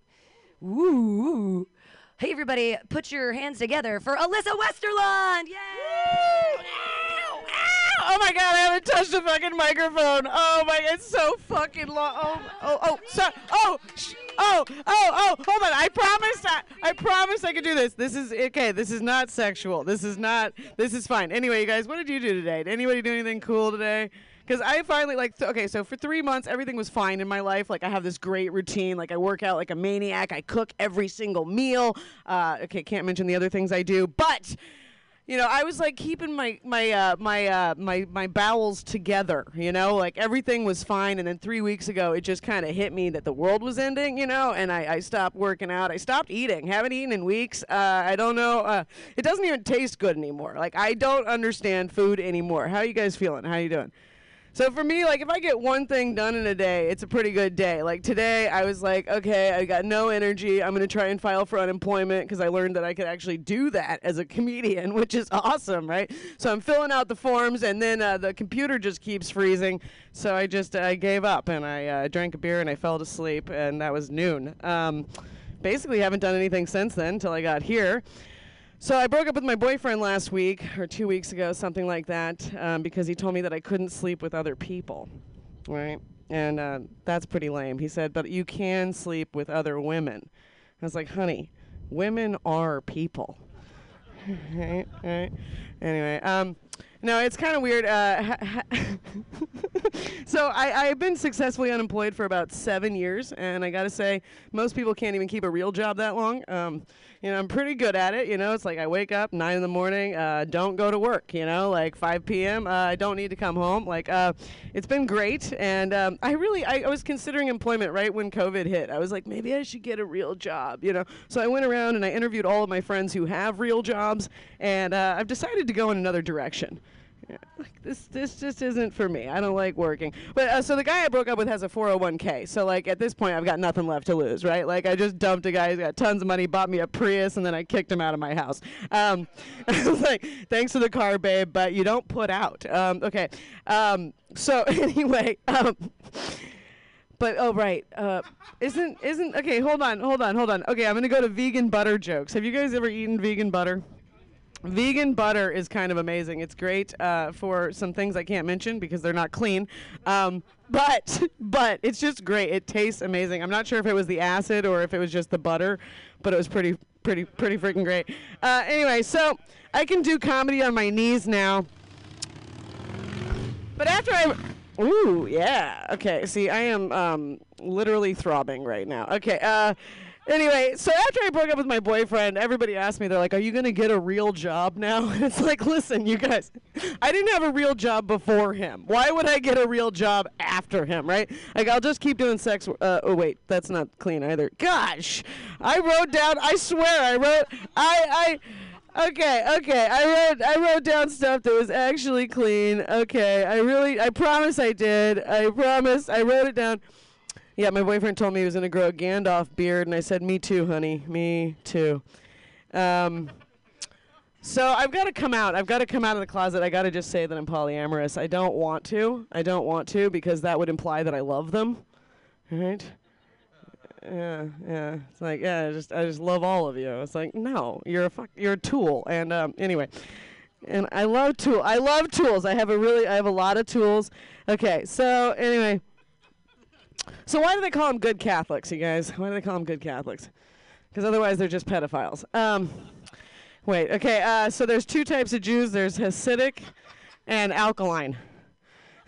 Woo! Hey, everybody, put your hands together for Alyssa Westerlund. Yay! Ow! Oh my god, I haven't touched the fucking microphone. Oh my, it's so fucking long. Oh, oh, oh, sorry. Oh, sh- oh, oh, oh, hold on. I promised I, I promised I could do this. This is, okay, this is not sexual. This is not, this is fine. Anyway, you guys, what did you do today? Did anybody do anything cool today? Because I finally, like, th- okay, so for three months, everything was fine in my life. Like, I have this great routine. Like, I work out like a maniac. I cook every single meal. Uh, okay, can't mention the other things I do. But you know, I was like keeping my my uh, my uh, my my bowels together. You know, like everything was fine, and then three weeks ago, it just kind of hit me that the world was ending. You know, and I, I stopped working out. I stopped eating. Haven't eaten in weeks. Uh, I don't know. Uh, it doesn't even taste good anymore. Like I don't understand food anymore. How you guys feeling? How you doing? So for me, like if I get one thing done in a day, it's a pretty good day. Like today, I was like, okay, I got no energy. I'm gonna try and file for unemployment because I learned that I could actually do that as a comedian, which is awesome, right? So I'm filling out the forms, and then uh, the computer just keeps freezing. So I just I gave up and I uh, drank a beer and I fell asleep, and that was noon. Um, basically, haven't done anything since then until I got here. So I broke up with my boyfriend last week or two weeks ago, something like that, um, because he told me that I couldn't sleep with other people, right? And uh, that's pretty lame. He said, but you can sleep with other women. I was like, honey, women are people. right, right. Anyway, um, no, it's kind of weird. Uh, ha- ha- so I, I've been successfully unemployed for about seven years, and I gotta say, most people can't even keep a real job that long. Um, you know, I'm pretty good at it. You know, it's like I wake up nine in the morning, uh, don't go to work. You know, like 5 p.m. Uh, I don't need to come home. Like, uh, it's been great, and um, I really, I, I was considering employment right when COVID hit. I was like, maybe I should get a real job. You know, so I went around and I interviewed all of my friends who have real jobs, and uh, I've decided to go in another direction. Like this this just isn't for me. I don't like working. But uh, so the guy I broke up with has a 401k. So like at this point I've got nothing left to lose, right? Like I just dumped a guy who's got tons of money, bought me a Prius, and then I kicked him out of my house. Um, I was like, thanks for the car, babe, but you don't put out. Um, okay. Um, so anyway. Um, but oh right, uh, isn't isn't okay? Hold on, hold on, hold on. Okay, I'm gonna go to vegan butter jokes. Have you guys ever eaten vegan butter? Vegan butter is kind of amazing. It's great uh, for some things I can't mention because they're not clean. Um, but but it's just great. It tastes amazing. I'm not sure if it was the acid or if it was just the butter, but it was pretty pretty pretty freaking great. Uh, anyway, so I can do comedy on my knees now. But after I Ooh, yeah. Okay. See, I am um, literally throbbing right now. Okay. Uh, anyway, so after I broke up with my boyfriend, everybody asked me, they're like, "Are you gonna get a real job now?" And it's like, listen, you guys, I didn't have a real job before him. Why would I get a real job after him? Right? Like, I'll just keep doing sex. Uh, oh wait, that's not clean either. Gosh, I wrote down. I swear, I wrote. I I. Okay, okay. I wrote I wrote down stuff that was actually clean. Okay, I really I promise I did. I promise I wrote it down. Yeah, my boyfriend told me he was gonna grow a Gandalf beard, and I said, "Me too, honey. Me too." Um, so I've got to come out. I've got to come out of the closet. I got to just say that I'm polyamorous. I don't want to. I don't want to because that would imply that I love them. Right? yeah, yeah. It's like, yeah, I just, I just love all of you. It's like, no, you're a fuck, you're a tool. And um, anyway, and I love tool. I love tools. I have a really, I have a lot of tools. Okay, so anyway, so why do they call them good Catholics, you guys? Why do they call them good Catholics? Because otherwise they're just pedophiles. Um, wait, okay. Uh, so there's two types of Jews. There's Hasidic and alkaline.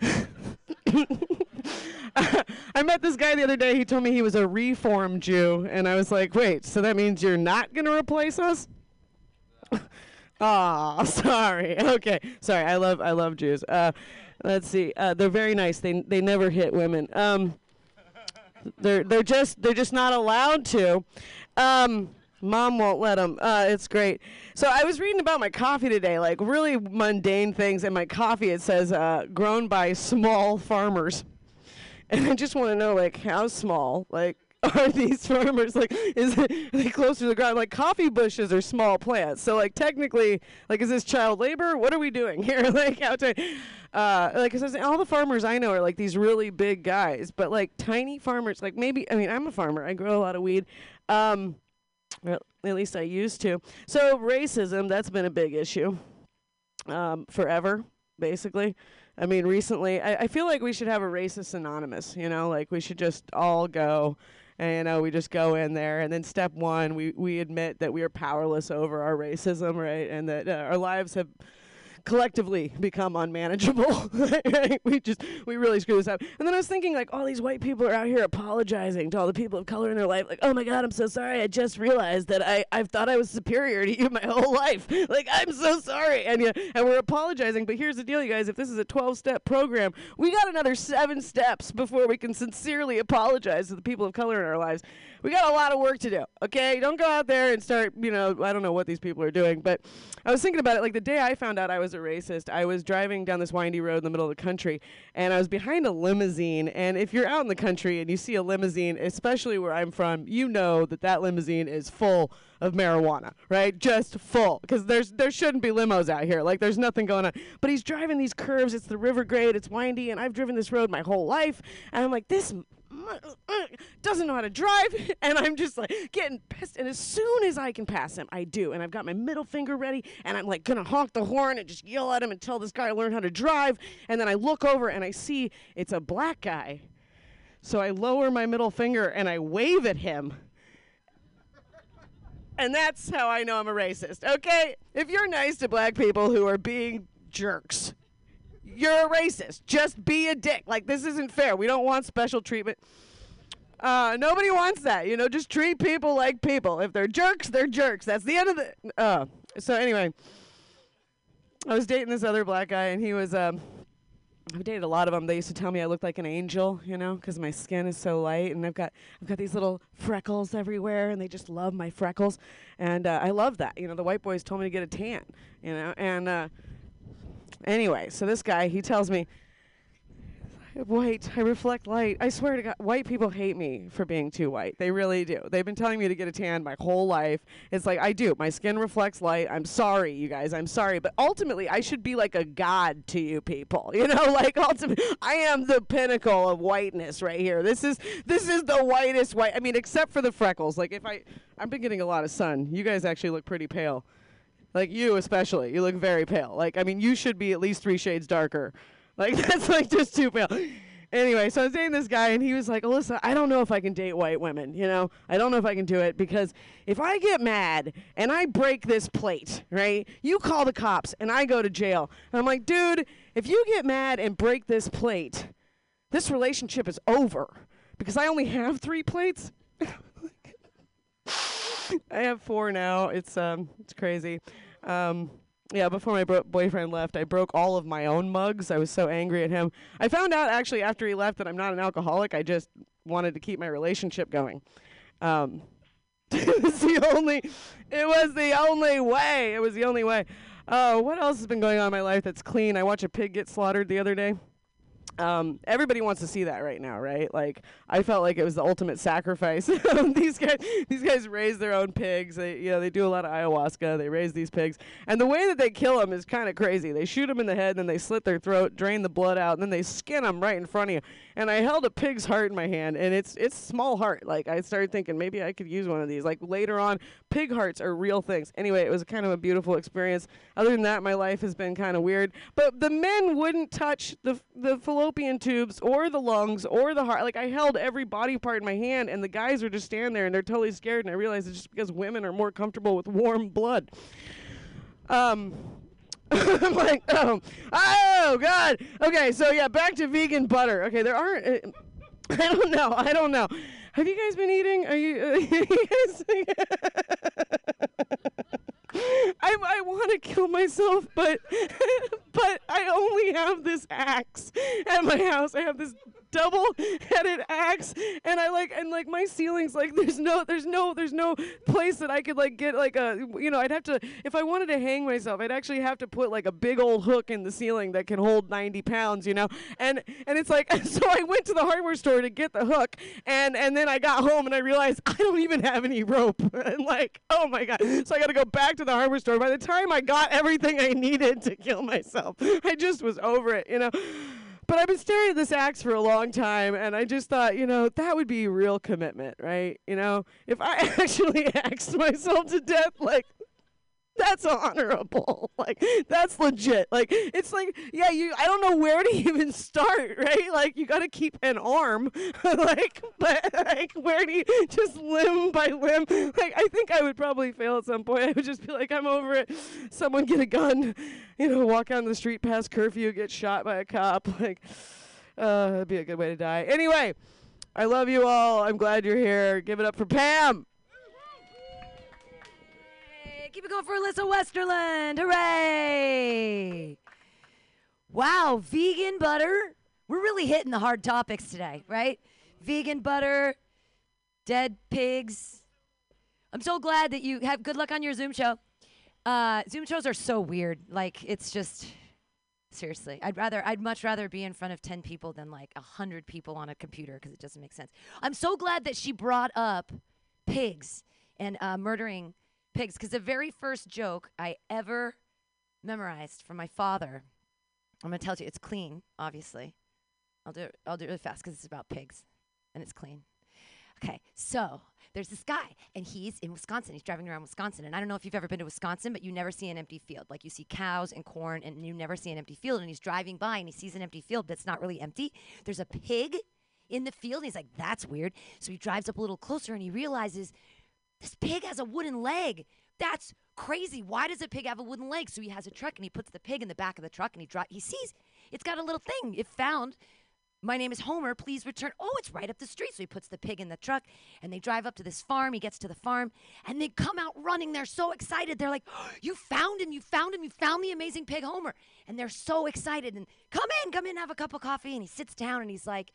I met this guy the other day. He told me he was a reform Jew, and I was like, "Wait, so that means you're not gonna replace us?" Ah, sorry. Okay, sorry. I love I love Jews. Uh, let's see. Uh, they're very nice. They they never hit women. Um, they're they're just they're just not allowed to. Um, mom won't let them. Uh, it's great. So I was reading about my coffee today, like really mundane things. In my coffee, it says uh, grown by small farmers, and I just want to know like how small, like. Are these farmers like? Is it they close to the ground? Like coffee bushes are small plants, so like technically, like is this child labor? What are we doing here? like how to, uh, like 'cause all the farmers I know are like these really big guys, but like tiny farmers, like maybe I mean I'm a farmer. I grow a lot of weed. Um, at least I used to. So racism, that's been a big issue. Um, forever, basically. I mean, recently, I, I feel like we should have a racist anonymous. You know, like we should just all go, and you know, we just go in there, and then step one, we we admit that we are powerless over our racism, right, and that uh, our lives have collectively become unmanageable. We just we really screw this up. And then I was thinking like all these white people are out here apologizing to all the people of color in their life. Like, oh my God, I'm so sorry. I just realized that I I've thought I was superior to you my whole life. Like I'm so sorry. And yeah, and we're apologizing. But here's the deal, you guys. If this is a 12 step program, we got another seven steps before we can sincerely apologize to the people of color in our lives. We got a lot of work to do. Okay, don't go out there and start. You know, I don't know what these people are doing, but I was thinking about it. Like the day I found out I was a racist, I was driving down this windy road in the middle of the country, and I was behind a limousine. And if you're out in the country and you see a limousine, especially where I'm from, you know that that limousine is full of marijuana, right? Just full, because there's there shouldn't be limos out here. Like there's nothing going on. But he's driving these curves. It's the river grade. It's windy, and I've driven this road my whole life, and I'm like this doesn't know how to drive and i'm just like getting pissed. And as soon as i can pass him i do. And i've got my middle finger ready and i'm like gonna honk the horn and just yell at him and tell this guy to learn how to drive. And then i look over and i see it's a black guy. So i lower my middle finger and i wave at him. And that's how i know i'm a racist okay? If you're nice to black people who are being jerks you're a racist. Just be a dick. Like this isn't fair. We don't want special treatment. Uh, nobody wants that. You know, just treat people like people. If they're jerks, they're jerks. That's the end of the. Uh, so anyway, I was dating this other black guy, and he was. Um, I've dated a lot of them. They used to tell me I looked like an angel, you know, because my skin is so light, and I've got I've got these little freckles everywhere, and they just love my freckles, and uh, I love that. You know, the white boys told me to get a tan, you know, and. Uh, Anyway, so this guy, he tells me, White, I reflect light. I swear to God, white people hate me for being too white. They really do. They've been telling me to get a tan my whole life. It's like, I do. My skin reflects light. I'm sorry, you guys. I'm sorry. But ultimately, I should be like a god to you people. You know, like ultimately, I am the pinnacle of whiteness right here. This is this is the whitest white. I mean, except for the freckles. Like if I, I've been getting a lot of sun. You guys actually look pretty pale. Like you especially, you look very pale. Like I mean, you should be at least three shades darker. Like that's like just too pale. Anyway, so I was dating this guy, and he was like, "Alyssa, I don't know if I can date white women. You know, I don't know if I can do it because if I get mad and I break this plate, right? You call the cops, and I go to jail. And I'm like, dude, if you get mad and break this plate, this relationship is over because I only have three plates." I have four now. It's um, it's crazy. Um, yeah, before my bro- boyfriend left, I broke all of my own mugs. I was so angry at him. I found out actually after he left that I'm not an alcoholic. I just wanted to keep my relationship going. Um, it was the only. It was the only way. It was the only way. Oh, what else has been going on in my life that's clean? I watched a pig get slaughtered the other day um, everybody wants to see that right now, right? Like I felt like it was the ultimate sacrifice. these guys, these guys raise their own pigs. They, you know, they do a lot of ayahuasca. They raise these pigs, and the way that they kill them is kind of crazy. They shoot them in the head, and then they slit their throat, drain the blood out, and then they skin them right in front of you. And I held a pig's heart in my hand, and it's it's small heart. Like I started thinking maybe I could use one of these. Like later on, pig hearts are real things. Anyway, it was kind of a beautiful experience. Other than that, my life has been kind of weird. But the men wouldn't touch the the fallopian tubes or the lungs or the heart. Like I held every body part in my hand, and the guys were just standing there and they're totally scared. And I realized it's just because women are more comfortable with warm blood. Um. I'm like, oh, oh, God. Okay, so yeah, back to vegan butter. Okay, there aren't. Uh, I don't know. I don't know. Have you guys been eating? Are you? Uh? I, I want to kill myself, but but I only have this axe at my house. I have this double-headed axe, and I like and like my ceilings like there's no there's no there's no place that I could like get like a you know I'd have to if I wanted to hang myself I'd actually have to put like a big old hook in the ceiling that can hold 90 pounds you know? And and it's like so I went to the hardware store to get the hook and and then I got home and I realized I don't even have any rope. And like oh my god. So I got to go back to the hardware store by the time I got everything I needed to kill myself I just was over it you know but I've been staring at this axe for a long time, and I just thought, you know, that would be real commitment, right? You know, if I actually axed myself to death, like, that's honorable. Like, that's legit. Like, it's like, yeah, you, I don't know where to even start, right? Like, you got to keep an arm, like, but, like, where do you, just limb by limb? Like, I think I would probably fail at some point. I would just be like, I'm over it. Someone get a gun, you know, walk on the street past curfew, get shot by a cop. Like, uh, that'd be a good way to die. Anyway, I love you all. I'm glad you're here. Give it up for Pam. Keep it going for Alyssa Westerland. Hooray! Wow, vegan butter. We're really hitting the hard topics today, right? Vegan butter, dead pigs. I'm so glad that you have good luck on your Zoom show. Uh, Zoom shows are so weird. Like, it's just. Seriously, I'd rather, I'd much rather be in front of 10 people than like 100 people on a computer because it doesn't make sense. I'm so glad that she brought up pigs and uh, murdering pigs because the very first joke I ever memorized from my father, I'm gonna tell you, it's clean, obviously. I'll do it, I'll do it really fast because it's about pigs and it's clean. Okay, so there's this guy, and he's in Wisconsin. He's driving around Wisconsin, and I don't know if you've ever been to Wisconsin, but you never see an empty field. Like you see cows and corn, and you never see an empty field. And he's driving by, and he sees an empty field that's not really empty. There's a pig in the field. And he's like, "That's weird." So he drives up a little closer, and he realizes this pig has a wooden leg. That's crazy. Why does a pig have a wooden leg? So he has a truck, and he puts the pig in the back of the truck, and he he sees it's got a little thing. It found my name is Homer. Please return. Oh, it's right up the street. So he puts the pig in the truck and they drive up to this farm. He gets to the farm and they come out running. They're so excited. They're like, You found him. You found him. You found the amazing pig, Homer. And they're so excited. And come in, come in, have a cup of coffee. And he sits down and he's like,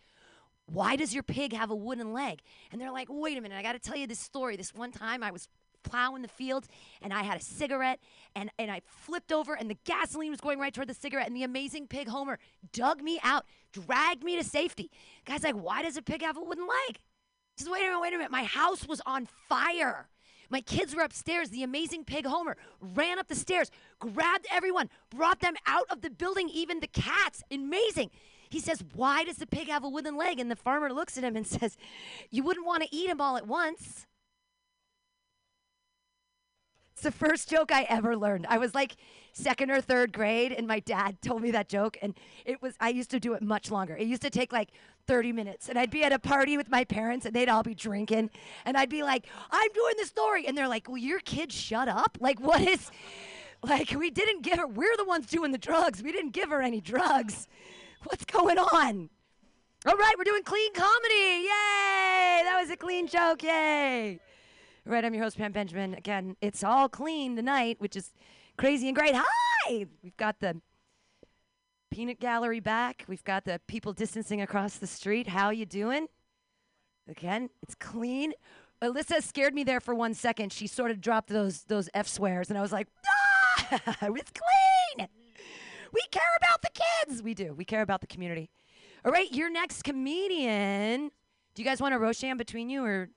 Why does your pig have a wooden leg? And they're like, Wait a minute. I got to tell you this story. This one time I was plowing the fields and I had a cigarette and, and I flipped over and the gasoline was going right toward the cigarette and the amazing pig Homer dug me out, dragged me to safety. Guy's like, why does a pig have a wooden leg? He says, wait a minute, wait a minute. My house was on fire. My kids were upstairs. The amazing pig Homer ran up the stairs, grabbed everyone, brought them out of the building, even the cats. Amazing. He says, Why does the pig have a wooden leg? And the farmer looks at him and says, You wouldn't want to eat them all at once. It's the first joke I ever learned. I was like second or third grade, and my dad told me that joke. And it was, I used to do it much longer. It used to take like 30 minutes. And I'd be at a party with my parents, and they'd all be drinking. And I'd be like, I'm doing the story. And they're like, Will your kid shut up? Like, what is, like, we didn't give her, we're the ones doing the drugs. We didn't give her any drugs. What's going on? All right, we're doing clean comedy. Yay! That was a clean joke. Yay! Right, I'm your host, Pam Benjamin. Again, it's all clean tonight, which is crazy and great. Hi! We've got the peanut gallery back. We've got the people distancing across the street. How you doing? Again, it's clean. Alyssa scared me there for one second. She sort of dropped those those F swears, and I was like, ah, it's clean. We care about the kids. We do. We care about the community. All right, your next comedian. Do you guys want a Roshan between you, or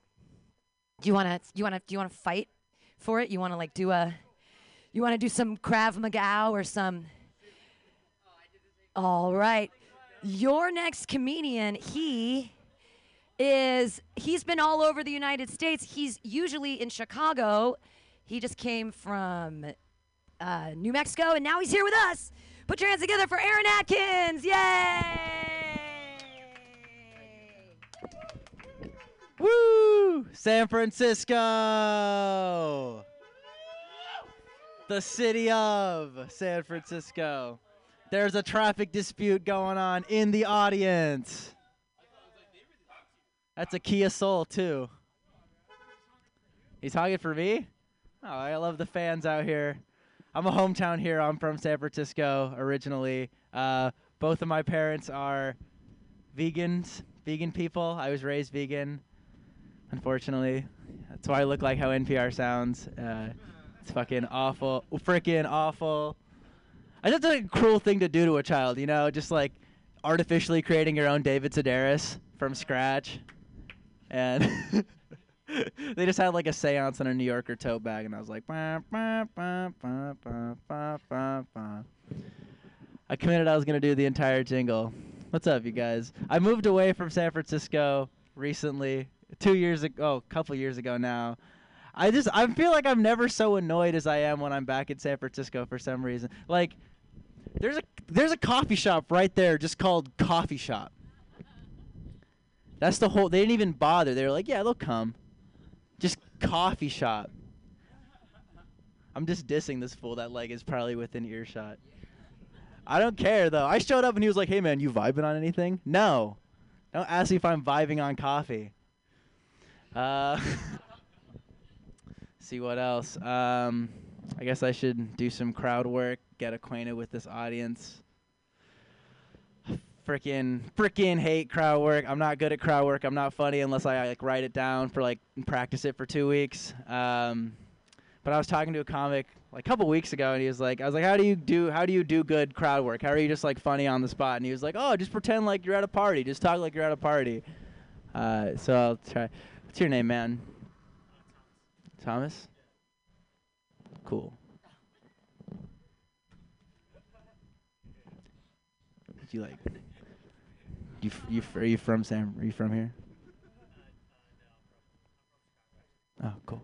do you want to? You want to? Do you want to fight for it? You want to like do a? You want to do some Krav Maga or some? All right, your next comedian. He is. He's been all over the United States. He's usually in Chicago. He just came from uh, New Mexico, and now he's here with us. Put your hands together for Aaron Atkins! Yay! Woo! San Francisco! The city of San Francisco. There's a traffic dispute going on in the audience. That's a Kia Soul, too. He's hogging for me? Oh, I love the fans out here. I'm a hometown hero. I'm from San Francisco originally. Uh, both of my parents are vegans, vegan people. I was raised vegan. Unfortunately, that's why I look like how NPR sounds. Uh, it's fucking awful, freaking awful. I just like a cruel thing to do to a child, you know, just like artificially creating your own David Sedaris from scratch, and they just had like a séance in a New Yorker tote bag, and I was like, "Bah, bah, bah, bah, bah, bah, bah, bah." I committed I was gonna do the entire jingle. What's up, you guys? I moved away from San Francisco recently, two years ago, oh, a couple years ago now. I just I feel like I'm never so annoyed as I am when I'm back in San Francisco for some reason. Like there's a there's a coffee shop right there just called Coffee Shop. That's the whole. They didn't even bother. They were like, yeah, they'll come. Just coffee shop. I'm just dissing this fool that like is probably within earshot. I don't care though. I showed up and he was like, "Hey man, you vibing on anything?" No. Don't ask me if I'm vibing on coffee. Uh, see what else. Um, I guess I should do some crowd work, get acquainted with this audience. Frickin' frickin' hate crowd work. I'm not good at crowd work. I'm not funny unless I like write it down for like practice it for two weeks. Um, but I was talking to a comic like a couple weeks ago, and he was like, I was like, how do you do how do you do good crowd work? How are you just like funny on the spot? And he was like, oh, just pretend like you're at a party. Just talk like you're at a party. Uh, so I'll try. What's your name, man? Thomas. Cool. You like? You you are you from Sam? Are you from here? Oh, cool.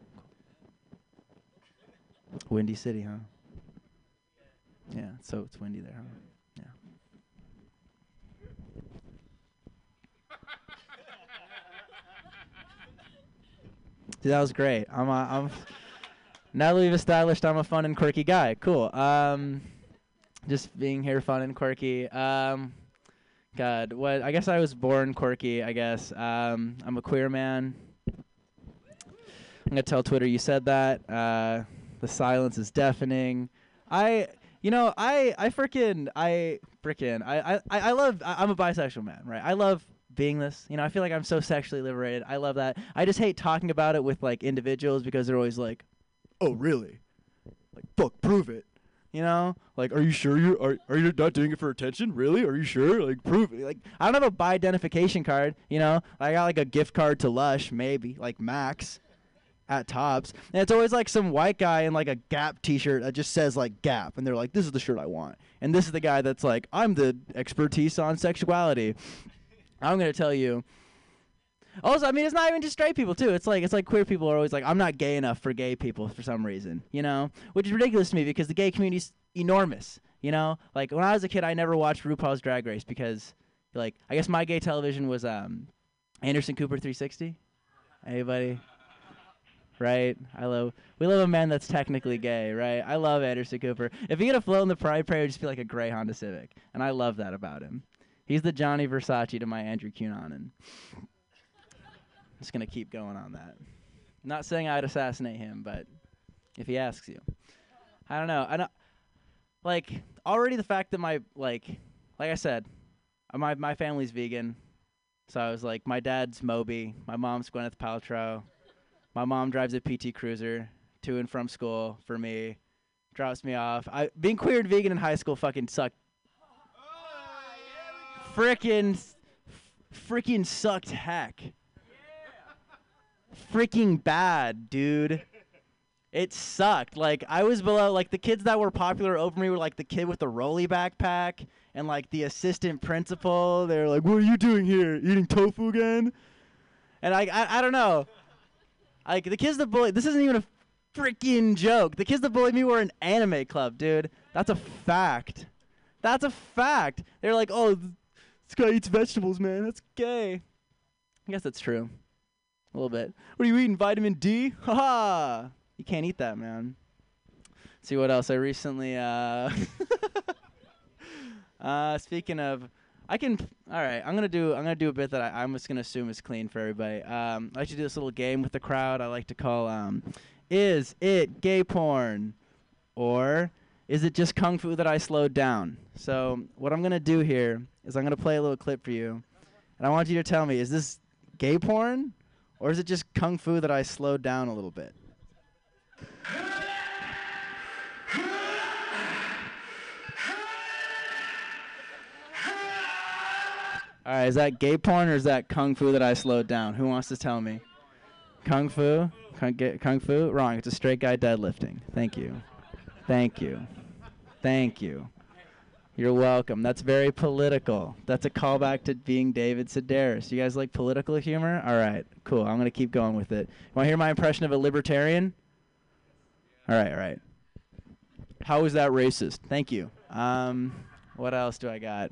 cool. Windy City, huh? Yeah, so it's windy there, huh? Yeah. Dude, that was great. I'm I'm now that we've established I'm a fun and quirky guy. Cool. Um, just being here, fun and quirky. Um, God, what? I guess I was born quirky. I guess um, I'm a queer man. I'm gonna tell Twitter you said that. Uh, the silence is deafening. I, you know, I, I freaking, I freaking, I, I, I love. I, I'm a bisexual man, right? I love being this. You know, I feel like I'm so sexually liberated. I love that. I just hate talking about it with like individuals because they're always like, "Oh, really? Like, fuck, prove it." You know, like, are you sure you are? Are you not doing it for attention? Really? Are you sure? Like, prove it. Like, I don't have a bi identification card. You know, I got like a gift card to Lush, maybe like Max, at Tops, and it's always like some white guy in like a Gap T-shirt that just says like Gap, and they're like, "This is the shirt I want," and this is the guy that's like, "I'm the expertise on sexuality." I'm gonna tell you. Also, I mean, it's not even just straight people too. It's like it's like queer people are always like, I'm not gay enough for gay people for some reason, you know, which is ridiculous to me because the gay community's enormous. You know, like when I was a kid, I never watched RuPaul's Drag Race because, like, I guess my gay television was um, Anderson Cooper 360. Anybody? Right, I love. We love a man that's technically gay, right? I love Anderson Cooper. If he a float in the Pride Parade, it'd just be like a gray Honda Civic, and I love that about him. He's the Gianni Versace to my Andrew Cunanan. Just gonna keep going on that. Not saying I'd assassinate him, but if he asks you, I don't know. I don't like already the fact that my like, like I said, uh, my my family's vegan, so I was like, my dad's Moby, my mom's Gwyneth Paltrow, my mom drives a PT Cruiser to and from school for me, drops me off. I being queer and vegan in high school fucking sucked. Frickin' freaking sucked heck. Freaking bad, dude. It sucked. Like I was below like the kids that were popular over me were like the kid with the rolly backpack and like the assistant principal. They're like, "What are you doing here? Eating tofu again?" And I I, I don't know. Like the kids that bullied. This isn't even a freaking joke. The kids that bullied me were an anime club, dude. That's a fact. That's a fact. They're like, "Oh, this guy eats vegetables, man. That's gay." I guess that's true. A little bit. What are you eating? Vitamin D? Haha. You can't eat that, man. see what else. I recently uh Uh speaking of I can all right, I'm gonna do I'm gonna do a bit that I, I'm just gonna assume is clean for everybody. Um I like to do this little game with the crowd I like to call um Is it gay porn? Or is it just kung fu that I slowed down? So, what I'm to do here is I'm to play a little clip for you. And I want you to tell me is this gay porn? Or is it just kung fu that I slowed down a little bit? All right, is that gay porn or is that kung fu that I slowed down? Who wants to tell me? Kung fu? Kung, kung fu? Wrong. It's a straight guy deadlifting. Thank you. Thank you. Thank you. You're welcome. That's very political. That's a callback to being David Sedaris. You guys like political humor? All right, cool. I'm going to keep going with it. Want to hear my impression of a libertarian? All right, all right. How is that racist? Thank you. Um, what else do I got?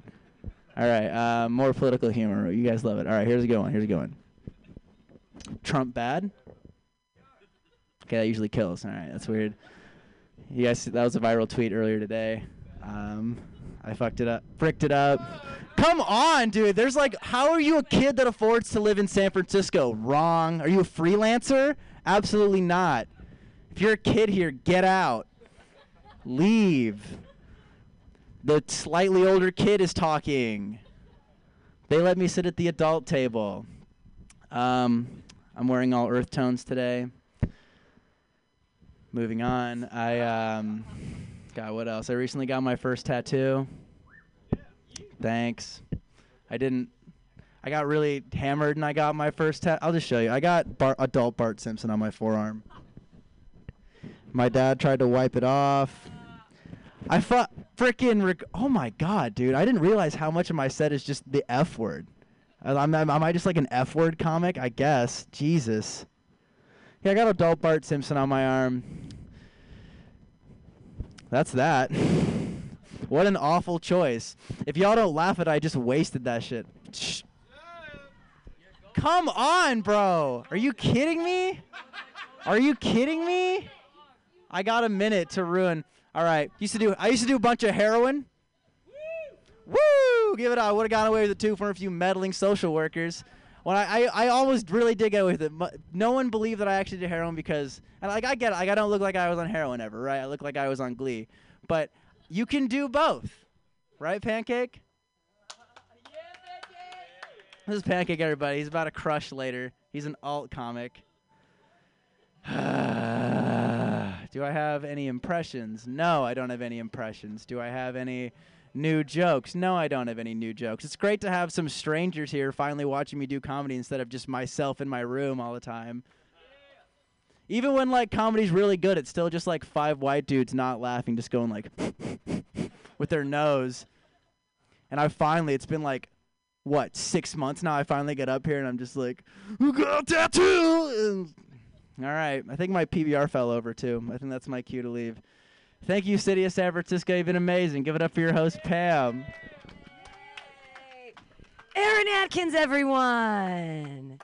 All right, uh, more political humor. You guys love it. All right, here's a good one. Here's a good one. Trump bad? Okay, that usually kills. All right, that's weird. You guys, that was a viral tweet earlier today. Um, I fucked it up, fricked it up. Come on, dude. There's like, how are you a kid that affords to live in San Francisco? Wrong. Are you a freelancer? Absolutely not. If you're a kid here, get out. Leave. The slightly older kid is talking. They let me sit at the adult table. Um, I'm wearing all earth tones today. Moving on, I um, God, what else? I recently got my first tattoo. Thanks. I didn't. I got really hammered and I got my first tat. I'll just show you. I got adult Bart Simpson on my forearm. My dad tried to wipe it off. I thought freaking. Oh my god, dude! I didn't realize how much of my set is just the F word. I'm, I'm, am I just like an F word comic? I guess. Jesus. Yeah, I got adult Bart Simpson on my arm. That's that. what an awful choice. If y'all don't laugh at it, I just wasted that shit. Shh. Come on, bro. Are you kidding me? Are you kidding me? I got a minute to ruin. All right. Used to do I used to do a bunch of heroin. Woo! Give it up. I would have gone away with it too for a few meddling social workers. When I, I, I almost really did away with it. No one believed that I actually did heroin because, and like I get it, like I don't look like I was on heroin ever, right? I look like I was on Glee, but you can do both, right? Pancake. This is Pancake, everybody. He's about to crush later. He's an alt comic. do I have any impressions? No, I don't have any impressions. Do I have any new jokes? No, I don't have any new jokes. It's great to have some strangers here finally watching me do comedy instead of just myself in my room all the time. Even when like comedy's really good, it's still just like five white dudes not laughing, just going like with their nose. And I finally, it's been like what six months now. I finally get up here and I'm just like, "I got a tattoo. And, all right, I think my PBR fell over too. I think that's my cue to leave. Thank you, City of San Francisco. You've been amazing. Give it up for your host, Pam. Aaron Atkins, everyone.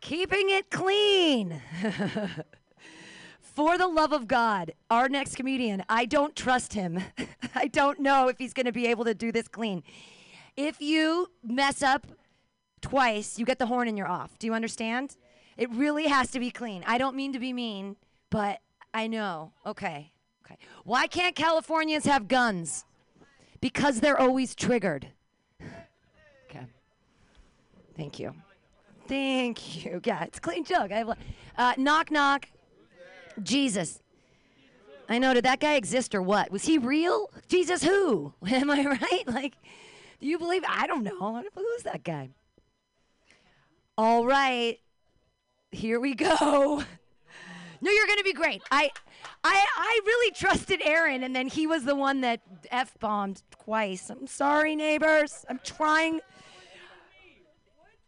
Keeping it clean. For the love of God, our next comedian, I don't trust him. I don't know if he's going to be able to do this clean. If you mess up twice, you get the horn and you're off. Do you understand? It really has to be clean. I don't mean to be mean, but I know. Okay. Okay. Why can't Californians have guns? Because they're always triggered. Okay. Thank you. Thank you. Yeah, it's a clean joke. I have, uh, knock knock. Jesus. I know. Did that guy exist or what? Was he real? Jesus who? Am I right? Like, do you believe? I don't know. Who's that guy? All right. Here we go. No, you're gonna be great. I, I, I really trusted Aaron, and then he was the one that f bombed twice. I'm sorry, neighbors. I'm trying.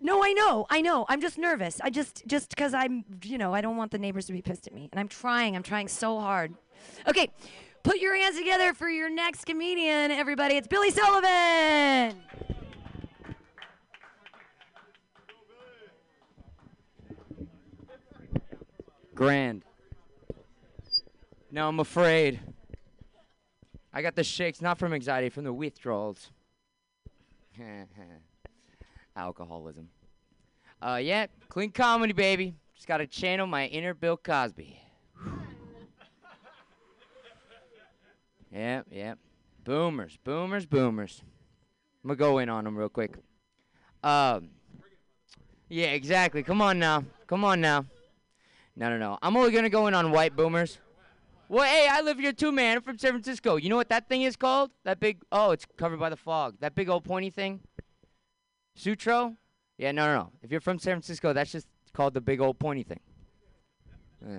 No, I know, I know. I'm just nervous. I just, just because I'm, you know, I don't want the neighbors to be pissed at me, and I'm trying. I'm trying so hard. Okay, put your hands together for your next comedian, everybody. It's Billy Sullivan. Grand. No, I'm afraid. I got the shakes, not from anxiety, from the withdrawals. Alcoholism. Uh, yeah, clean comedy, baby. Just gotta channel my inner Bill Cosby. yeah, yeah. Boomers, boomers, boomers. I'm gonna go in on them real quick. Um, yeah, exactly. Come on now. Come on now. No, no, no. I'm only gonna go in on white boomers. Well, hey, I live here too, man. I'm from San Francisco. You know what that thing is called? That big. Oh, it's covered by the fog. That big old pointy thing. Sutro? Yeah, no, no, no. If you're from San Francisco, that's just called the big old pointy thing. Yeah.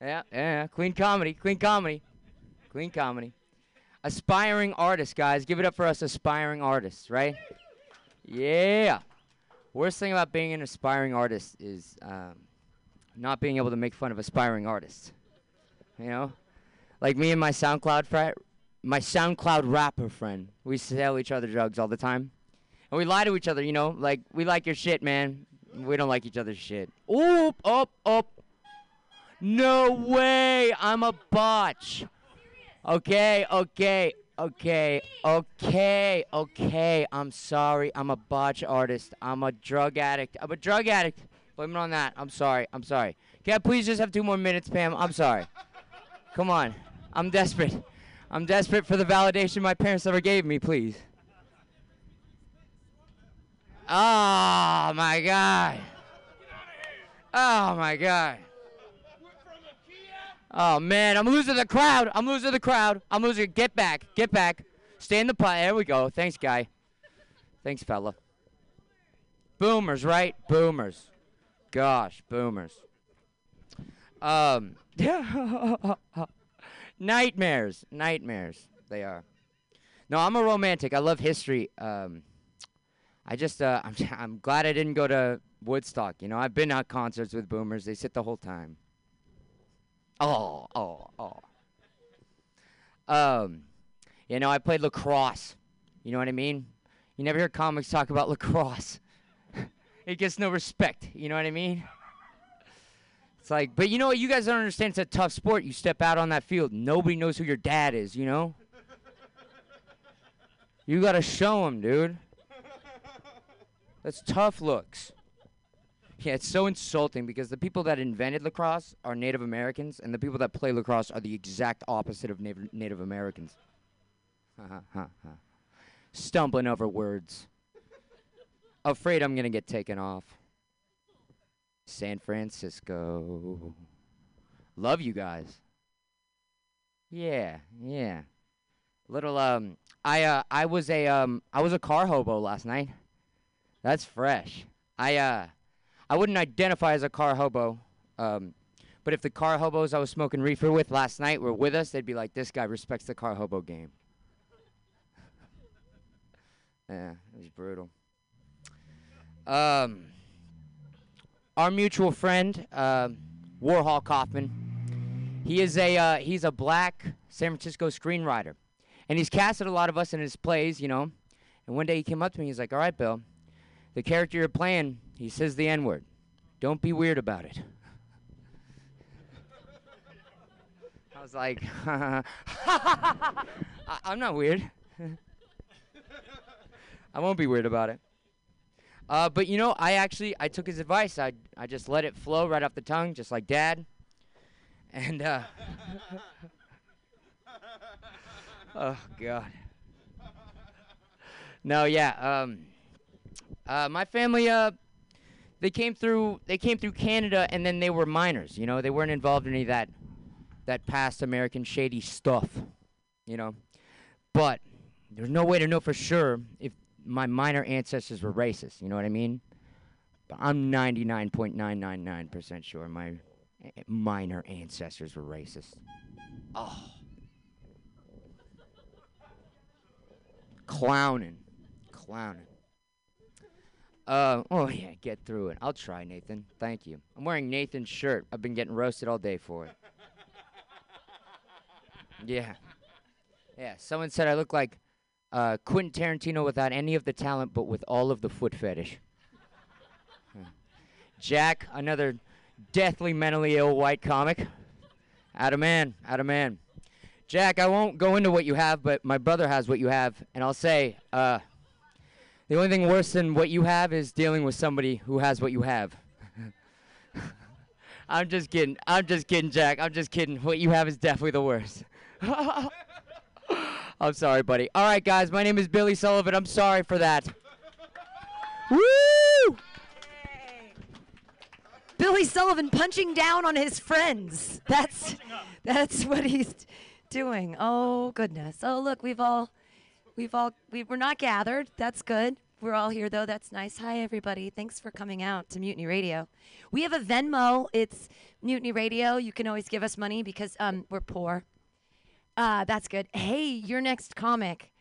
Yeah, yeah. Clean comedy. Clean comedy. Clean comedy. Aspiring artists, guys. Give it up for us aspiring artists, right? Yeah. Worst thing about being an aspiring artist is um, not being able to make fun of aspiring artists. You know? Like me and my SoundCloud friend, my SoundCloud rapper friend, we sell each other drugs all the time. And we lie to each other, you know? Like, we like your shit, man. We don't like each other's shit. Oop, up, up. No way. I'm a botch. Okay, okay, okay, okay, okay. I'm sorry. I'm a botch artist. I'm a drug addict. I'm a drug addict. Blame it on that. I'm sorry. I'm sorry. Can I please just have two more minutes, Pam? I'm sorry. Come on. I'm desperate. I'm desperate for the validation my parents ever gave me, please. Oh my god. Oh my god. Oh man, I'm losing the crowd. I'm losing the crowd. I'm losing. Get back. Get back. Stay in the pot. There we go. Thanks, guy. Thanks, fella. Boomers, right? Boomers. Gosh, boomers. Um. nightmares. Nightmares. They are. No, I'm a romantic. I love history. Um. I just uh, I'm I'm glad I didn't go to Woodstock. You know, I've been at concerts with boomers. They sit the whole time. Oh, oh, oh. Um, you know, I played lacrosse. You know what I mean? You never hear comics talk about lacrosse. it gets no respect. You know what I mean? It's like, but you know what? You guys don't understand. It's a tough sport. You step out on that field, nobody knows who your dad is. You know? You gotta show him, dude. That's tough looks. Yeah, it's so insulting because the people that invented lacrosse are Native Americans, and the people that play lacrosse are the exact opposite of Native, Native Americans. Ha, ha, ha, ha. Stumbling over words. Afraid I'm gonna get taken off. San Francisco. Love you guys. Yeah, yeah. Little um, I uh, I was a um, I was a car hobo last night. That's fresh. I uh. I wouldn't identify as a car hobo. Um, but if the car hobos I was smoking reefer with last night were with us, they'd be like, this guy respects the car hobo game. yeah, it was brutal. Um, our mutual friend, uh, Warhol Kaufman, he is a uh, he's a black San Francisco screenwriter, and he's casted a lot of us in his plays, you know. And one day he came up to me, he's like, "All right, Bill, the character you're playing, he says the N word. Don't be weird about it. I was like, I- I'm not weird. I won't be weird about it. Uh, but you know, I actually I took his advice. I I just let it flow right off the tongue, just like Dad. And uh, oh God. No, yeah. Um, uh, my family, uh, they came through. They came through Canada, and then they were minors. You know, they weren't involved in any of that, that past American shady stuff. You know, but there's no way to know for sure if my minor ancestors were racist. You know what I mean? But I'm 99.999% sure my minor ancestors were racist. Oh. Clowning. Clowning. Uh, oh yeah, get through it. I'll try, Nathan. Thank you. I'm wearing Nathan's shirt. I've been getting roasted all day for it. Yeah. Yeah, someone said I look like uh, Quentin Tarantino without any of the talent, but with all of the foot fetish. Hmm. Jack, another deathly mentally ill white comic. Out of man, out of man. Jack, I won't go into what you have, but my brother has what you have, and I'll say, uh, the only thing worse than what you have is dealing with somebody who has what you have. I'm just kidding. I'm just kidding, Jack. I'm just kidding. What you have is definitely the worst. I'm sorry, buddy. All right, guys, my name is Billy Sullivan. I'm sorry for that. Woo! Billy Sullivan punching down on his friends. That's that's what he's doing. Oh goodness. Oh look, we've all we've all we we're not gathered. That's good. We're all here though. That's nice. Hi everybody. Thanks for coming out to Mutiny Radio. We have a Venmo. It's Mutiny Radio. You can always give us money because um we're poor. Uh that's good. Hey, your next comic.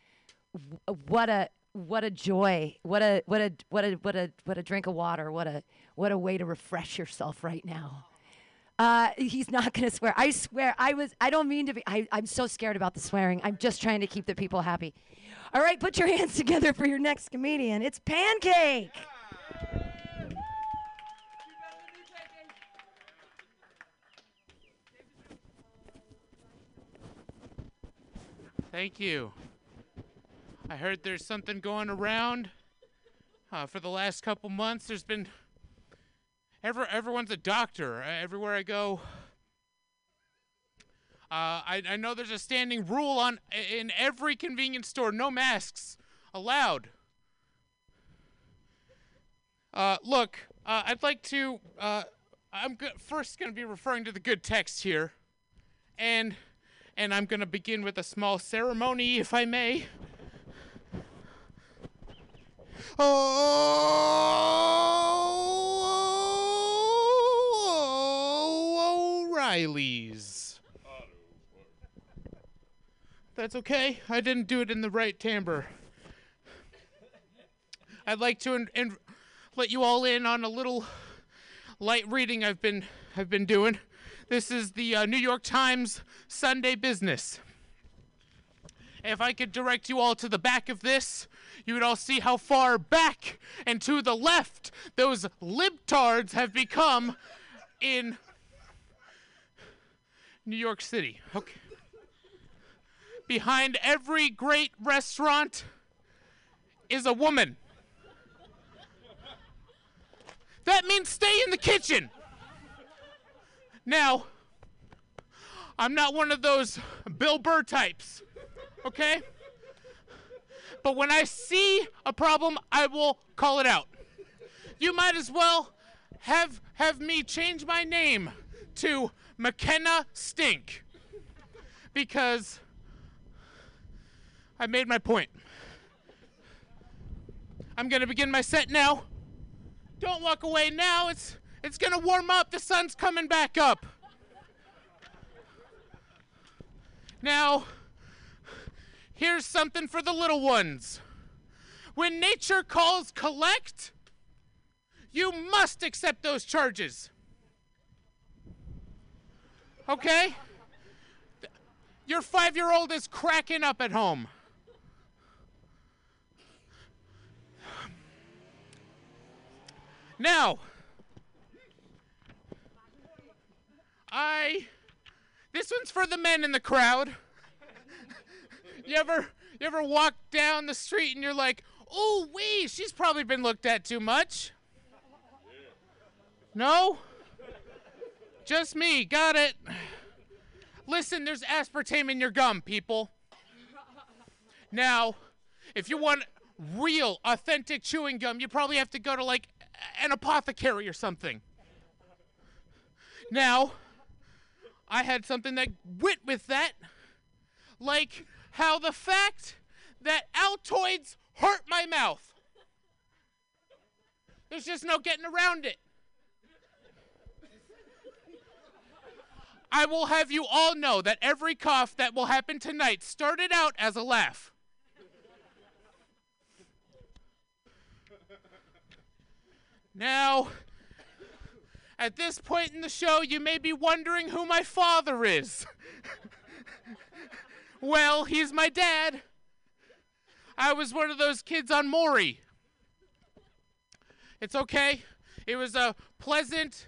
What a what a joy. What a what a what a what a what a drink of water. What a what a way to refresh yourself right now. Uh, he's not gonna swear. I swear. I was. I don't mean to be. I, I'm so scared about the swearing. I'm just trying to keep the people happy. All right, put your hands together for your next comedian. It's Pancake. Thank you. I heard there's something going around. Uh, for the last couple months, there's been. Ever, everyone's a doctor uh, everywhere I go. Uh, I, I know there's a standing rule on in every convenience store: no masks allowed. Uh, look, uh, I'd like to. Uh, I'm go- first going to be referring to the good text here, and and I'm going to begin with a small ceremony, if I may. Oh, O'Reilly's. That's okay. I didn't do it in the right timbre. I'd like to in, in, let you all in on a little light reading I've been I've been doing. This is the uh, New York Times Sunday Business. If I could direct you all to the back of this, you would all see how far back and to the left those libtards have become in New York City. Okay. Behind every great restaurant is a woman. That means stay in the kitchen. Now, I'm not one of those Bill Burr types, okay? But when I see a problem, I will call it out. You might as well have have me change my name to McKenna Stink because I made my point. I'm gonna begin my set now. Don't walk away now. It's it's gonna warm up. The sun's coming back up. Now, here's something for the little ones. When nature calls collect, you must accept those charges. Okay? Your five year old is cracking up at home. Now, I. This one's for the men in the crowd. you ever you ever walk down the street and you're like, oh wait, she's probably been looked at too much. No? Just me, got it. Listen, there's aspartame in your gum, people. Now, if you want real, authentic chewing gum, you probably have to go to like an apothecary or something. Now, I had something that went with that, like how the fact that Altoids hurt my mouth. There's just no getting around it. I will have you all know that every cough that will happen tonight started out as a laugh. Now, at this point in the show, you may be wondering who my father is. well, he's my dad. I was one of those kids on Maury. It's okay. It was a pleasant,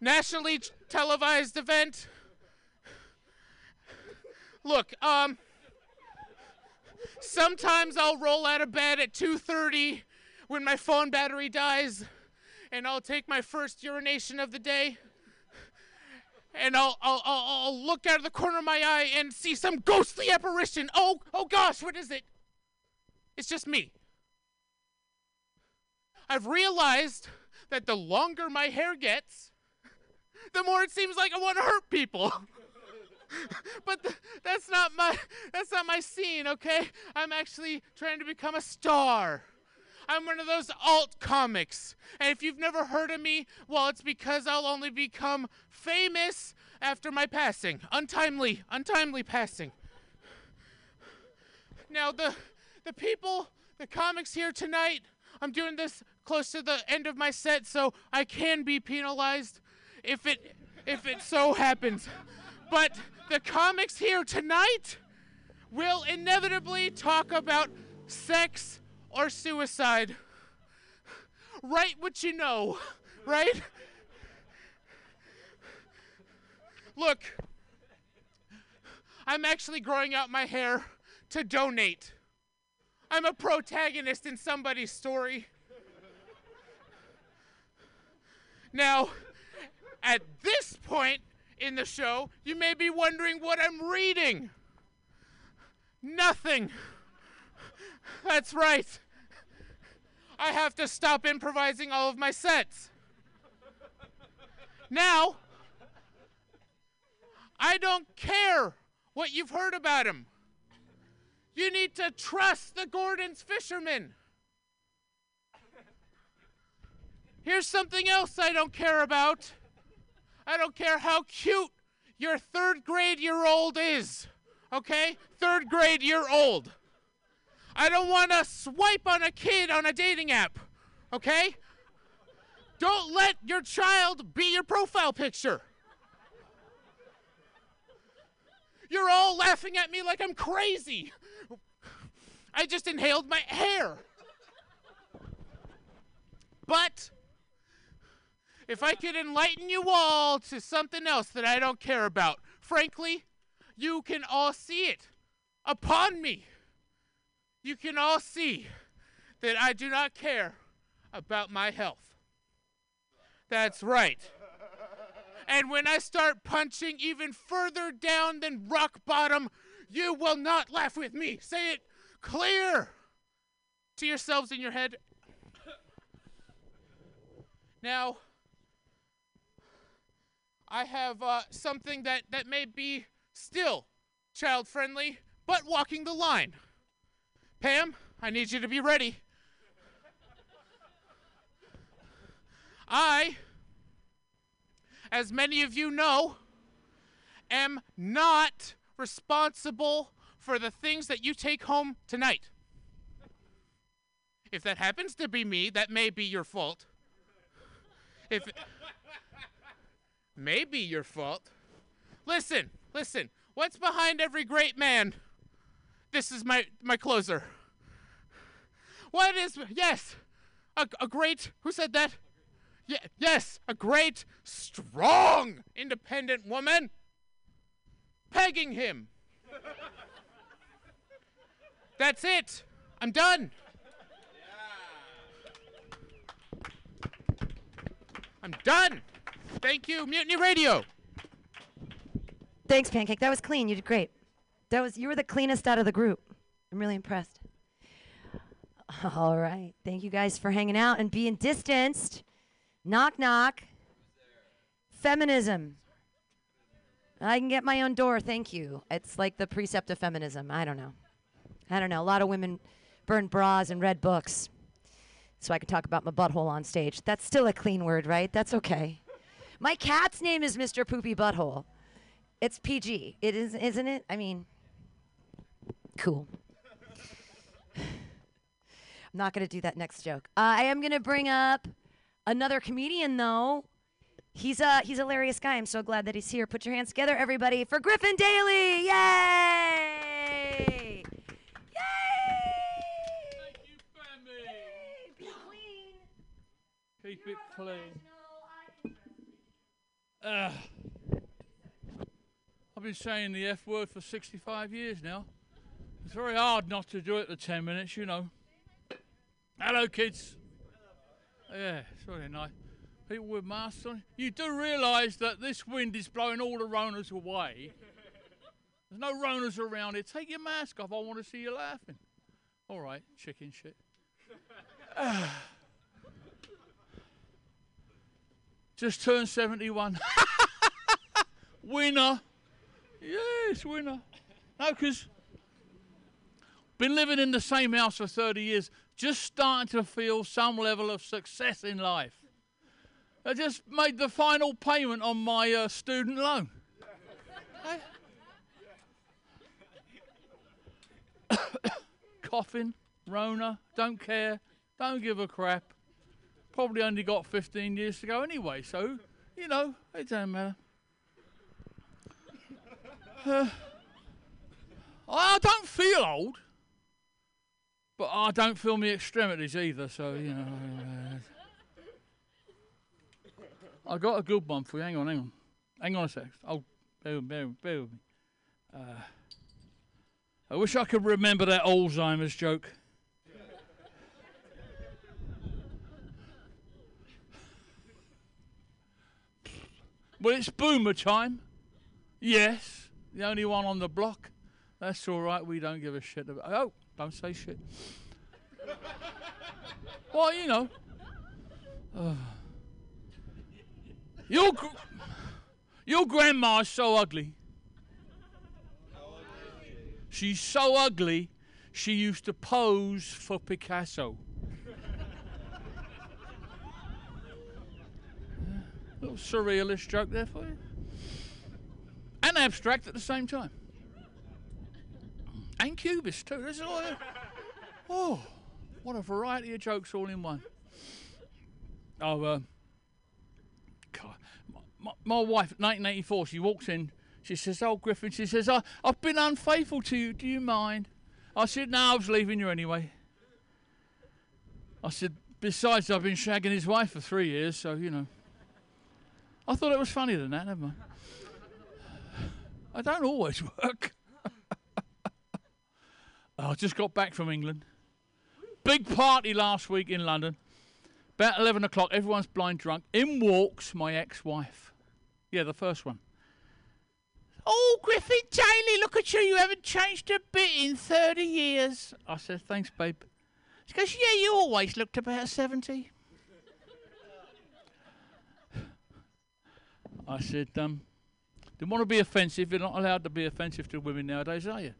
nationally t- televised event. Look, um, sometimes I'll roll out of bed at 2:30 when my phone battery dies and I'll take my first urination of the day. and I'll, I'll, I'll, look out of the corner of my eye and see some ghostly apparition. Oh, oh gosh, what is it? It's just me. I've realized that the longer my hair gets, the more it seems like I want to hurt people. but th- that's not my that's not my scene, okay? I'm actually trying to become a star. I'm one of those alt comics. And if you've never heard of me, well, it's because I'll only become famous after my passing. Untimely, untimely passing. Now the the people, the comics here tonight, I'm doing this close to the end of my set, so I can be penalized if it if it so happens. But the comics here tonight will inevitably talk about sex or suicide. Write what you know, right? Look, I'm actually growing out my hair to donate. I'm a protagonist in somebody's story. Now, at this point in the show, you may be wondering what I'm reading. Nothing. That's right. I have to stop improvising all of my sets. Now, I don't care what you've heard about him. You need to trust the Gorton's fishermen. Here's something else I don't care about. I don't care how cute your third grade year old is. Okay? Third grade year old. I don't want to swipe on a kid on a dating app. Okay? Don't let your child be your profile picture. You're all laughing at me like I'm crazy. I just inhaled my hair. But if I could enlighten you all to something else that I don't care about, frankly, you can all see it upon me. You can all see that I do not care about my health. That's right. And when I start punching even further down than rock bottom, you will not laugh with me. Say it clear to yourselves in your head. Now, I have uh, something that, that may be still child friendly, but walking the line. Pam, I need you to be ready. I, as many of you know, am not responsible for the things that you take home tonight. If that happens to be me, that may be your fault. If it may be your fault. Listen, listen. What's behind every great man? This is my my closer. What is yes, a, a great who said that? Yeah, yes, a great, strong, independent woman pegging him. That's it. I'm done. I'm done. Thank you, Mutiny Radio. Thanks, Pancake. That was clean. You did great. That was you were the cleanest out of the group. I'm really impressed. All right. Thank you guys for hanging out and being distanced. Knock knock. Feminism. I can get my own door, thank you. It's like the precept of feminism. I don't know. I don't know. A lot of women burn bras and read books. So I can talk about my butthole on stage. That's still a clean word, right? That's okay. My cat's name is Mr. Poopy Butthole. It's PG. It is, isn't it? I mean, cool. I'm not going to do that next joke. Uh, I am going to bring up another comedian, though. He's a he's a hilarious guy. I'm so glad that he's here. Put your hands together, everybody, for Griffin Daly! Yay! Yay! Keep it clean. Uh, I've been saying the F word for 65 years now. It's very hard not to do it at 10 minutes, you know. Hello, kids. Yeah, it's really nice. People with masks on. You do realise that this wind is blowing all the Roners away. There's no Roners around here. Take your mask off. I want to see you laughing. All right, chicken shit. Just turned 71. winner. Yes, winner. No, because been living in the same house for 30 years, just starting to feel some level of success in life. I just made the final payment on my uh, student loan. Coughing, Rona, don't care, don't give a crap. Probably only got 15 years to go anyway, so, you know, it don't matter. Uh, I don't feel old, but I don't feel my extremities either, so, you know. uh, I got a good one for you. Hang on, hang on. Hang on a sec. Oh, bear, bear, bear with me. Uh, I wish I could remember that Alzheimer's joke. well, it's boomer time. Yes, the only one on the block. That's all right. We don't give a shit about. Oh, don't say shit. well, you know. Uh, your gr- your grandma's so ugly. She's so ugly. She used to pose for Picasso. Little surrealist joke there for you, and abstract at the same time, and cubist too. There's all. Oh, what a variety of jokes all in one. Oh, uh, God, my, my, my wife, 1984, she walks in. She says, "Oh, Griffin," she says, I, "I've been unfaithful to you. Do you mind?" I said, "No, I was leaving you anyway." I said, "Besides, I've been shagging his wife for three years, so you know." I thought it was funnier than that. Never mind. I don't always work. I just got back from England. Big party last week in London. About 11 o'clock, everyone's blind drunk. In walks my ex wife. Yeah, the first one. Oh, Griffin Daly, look at you. You haven't changed a bit in 30 years. I said, thanks, babe. She goes, yeah, you always looked about 70. I said, um, didn't want to be offensive. You're not allowed to be offensive to women nowadays, are you?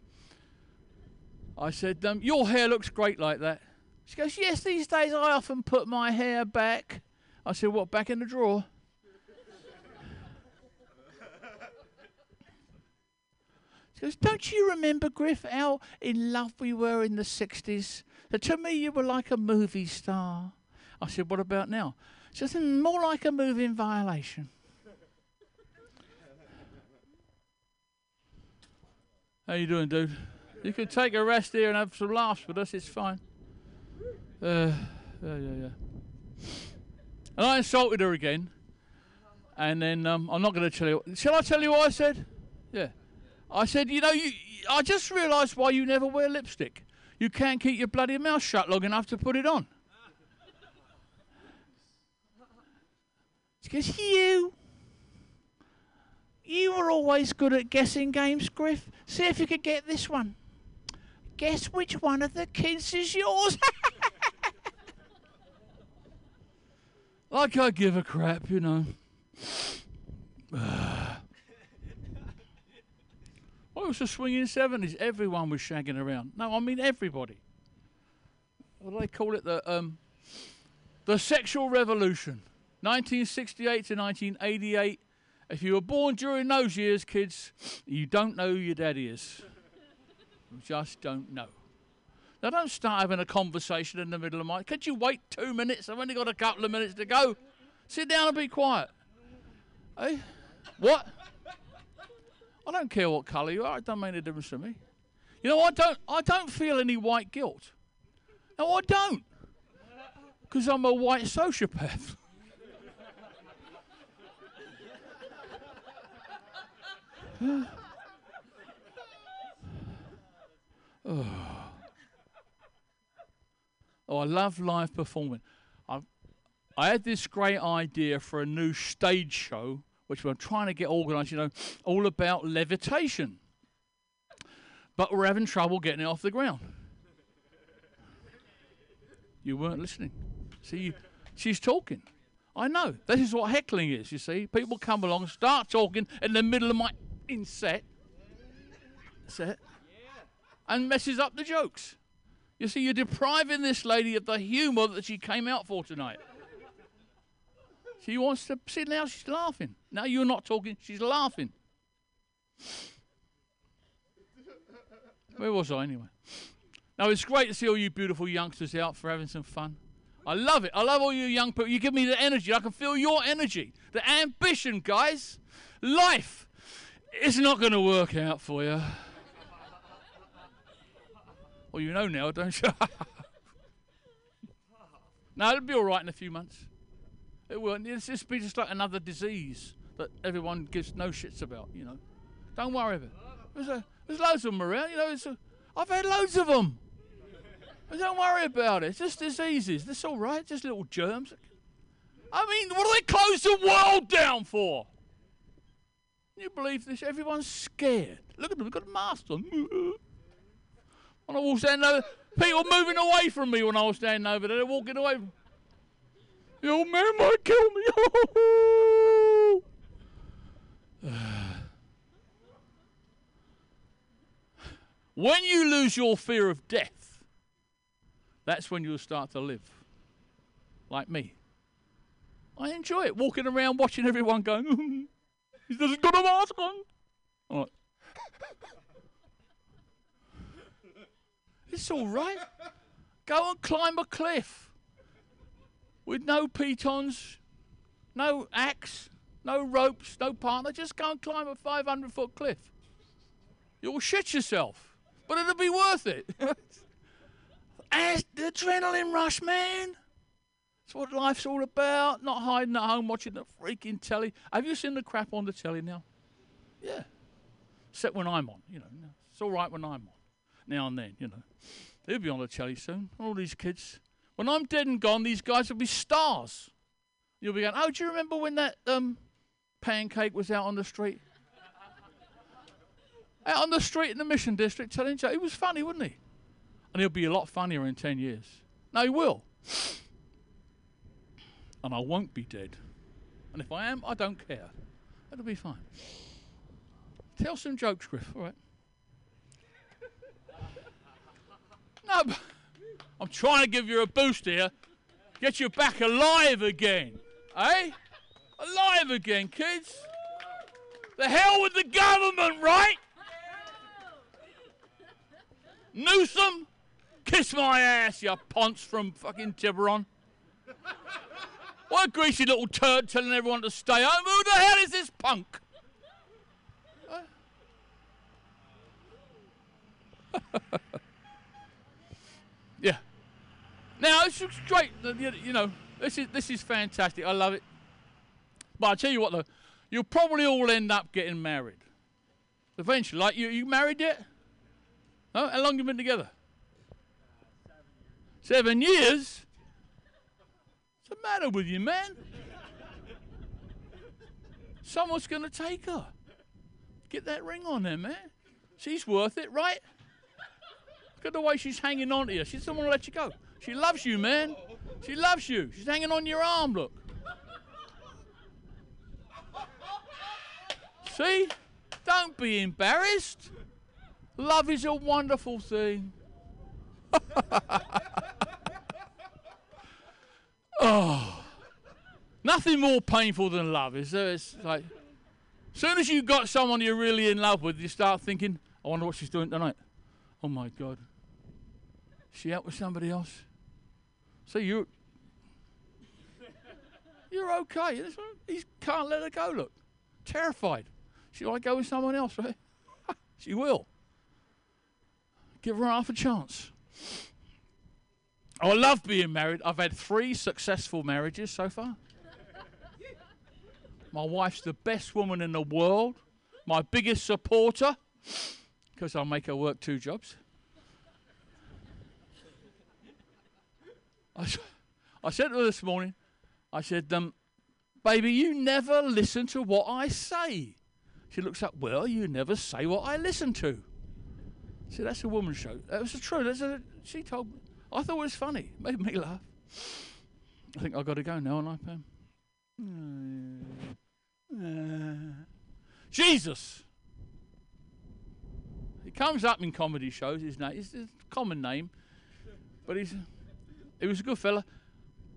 I said, um, your hair looks great like that. She goes, yes, these days I often put my hair back. I said, what, back in the drawer? She goes, don't you remember, Griff, how in love we were in the 60s? So to me, you were like a movie star. I said, what about now? She says, "Mm, more like a movie in violation. How you doing, dude? You can take a rest here and have some laughs with us. It's fine. Uh, yeah, yeah, yeah. And I insulted her again. And then um, I'm not going to tell you. Shall I tell you what I said? Yeah. I said, you know, you, I just realised why you never wear lipstick. You can't keep your bloody mouth shut long enough to put it on. She goes, you. You were always good at guessing games, Griff. See if you could get this one. Guess which one of the kids is yours? like I give a crap, you know. It was the swinging 70s. Everyone was shagging around. No, I mean everybody. What do they call it? The, um, the sexual revolution. 1968 to 1988. If you were born during those years, kids, you don't know who your daddy is. Just don't know. Now, don't start having a conversation in the middle of my. Could you wait two minutes? I've only got a couple of minutes to go. Sit down and be quiet. Hey? What? I don't care what colour you are. It doesn't make any difference to me. You know, I don't. I don't feel any white guilt. No, I don't. Because I'm a white sociopath. oh. oh, I love live performing. I, I had this great idea for a new stage show, which we're trying to get organised, you know, all about levitation. But we're having trouble getting it off the ground. You weren't listening. See, she's talking. I know. This is what heckling is, you see. People come along, start talking in the middle of my inset, set, and messes up the jokes. You see, you're depriving this lady of the humour that she came out for tonight. She wants to see now she's laughing. Now you're not talking, she's laughing. Where was I anyway? Now it's great to see all you beautiful youngsters out for having some fun. I love it. I love all you young people. You give me the energy. I can feel your energy, the ambition, guys. Life is not going to work out for you. Well, you know now, don't you? no, it'll be all right in a few months. It won't. It's just be just like another disease that everyone gives no shits about. You know, don't worry about. it. There's, a, there's loads of them around. You know, it's a, I've had loads of them. Don't worry about it. It's just diseases. That's all right. Just little germs. I mean, what do they close the world down for? Can you believe this? Everyone's scared. Look at them. They've got masks on. I was standing over, people moving away from me when I was standing over there. They're walking away. The old man might kill me. when you lose your fear of death, that's when you'll start to live. Like me. I enjoy it, walking around watching everyone going, he doesn't got a mask on. It's all right. Go and climb a cliff with no pitons, no axe, no ropes, no partner. Just go and climb a 500 foot cliff. You'll shit yourself, but it'll be worth it. As the adrenaline rush, man. That's what life's all about. Not hiding at home watching the freaking telly. Have you seen the crap on the telly now? Yeah. Except when I'm on, you know. It's all right when I'm on. Now and then, you know. They'll be on the telly soon. All these kids. When I'm dead and gone, these guys will be stars. You'll be going, oh, do you remember when that um, pancake was out on the street? out on the street in the Mission District telling jokes. He was funny, wasn't he? And he'll be a lot funnier in 10 years. No, he will. And I won't be dead. And if I am, I don't care. It'll be fine. Tell some jokes, Griff. All right. I'm trying to give you a boost here. Get you back alive again. Eh? Alive again, kids. The hell with the government, right? Newsom, kiss my ass, you ponce from fucking Tiburon. What a greasy little turd telling everyone to stay home. Who the hell is this punk? Now it's great. You know, this is this is fantastic. I love it. But I tell you what, though, you'll probably all end up getting married eventually. Like you, you married yet? No. How long have you been together? Seven years. What's the matter with you, man? Someone's going to take her. Get that ring on there, man. She's worth it, right? Look at the way she's hanging on to you. She doesn't want to let you go. She loves you, man. She loves you. She's hanging on your arm, look. See? Don't be embarrassed. Love is a wonderful thing. oh. Nothing more painful than love, is there? It's like, as soon as you've got someone you're really in love with, you start thinking, I wonder what she's doing tonight. Oh my God. Is she out with somebody else? So you you're okay. This one- He can't let her go, look. Terrified. She might go with someone else, right? she will. Give her half a chance. I love being married. I've had three successful marriages so far. My wife's the best woman in the world, my biggest supporter, because I make her work two jobs. I, I said to her this morning, I said, um, baby, you never listen to what I say. She looks up, well, you never say what I listen to. Said, that's a woman's show. That was the truth. That's a, she told me. I thought it was funny. Made me laugh. I think I've got to go now, and I Pam. Jesus. He comes up in comedy shows. His name is a common name, but he's he was a good fella.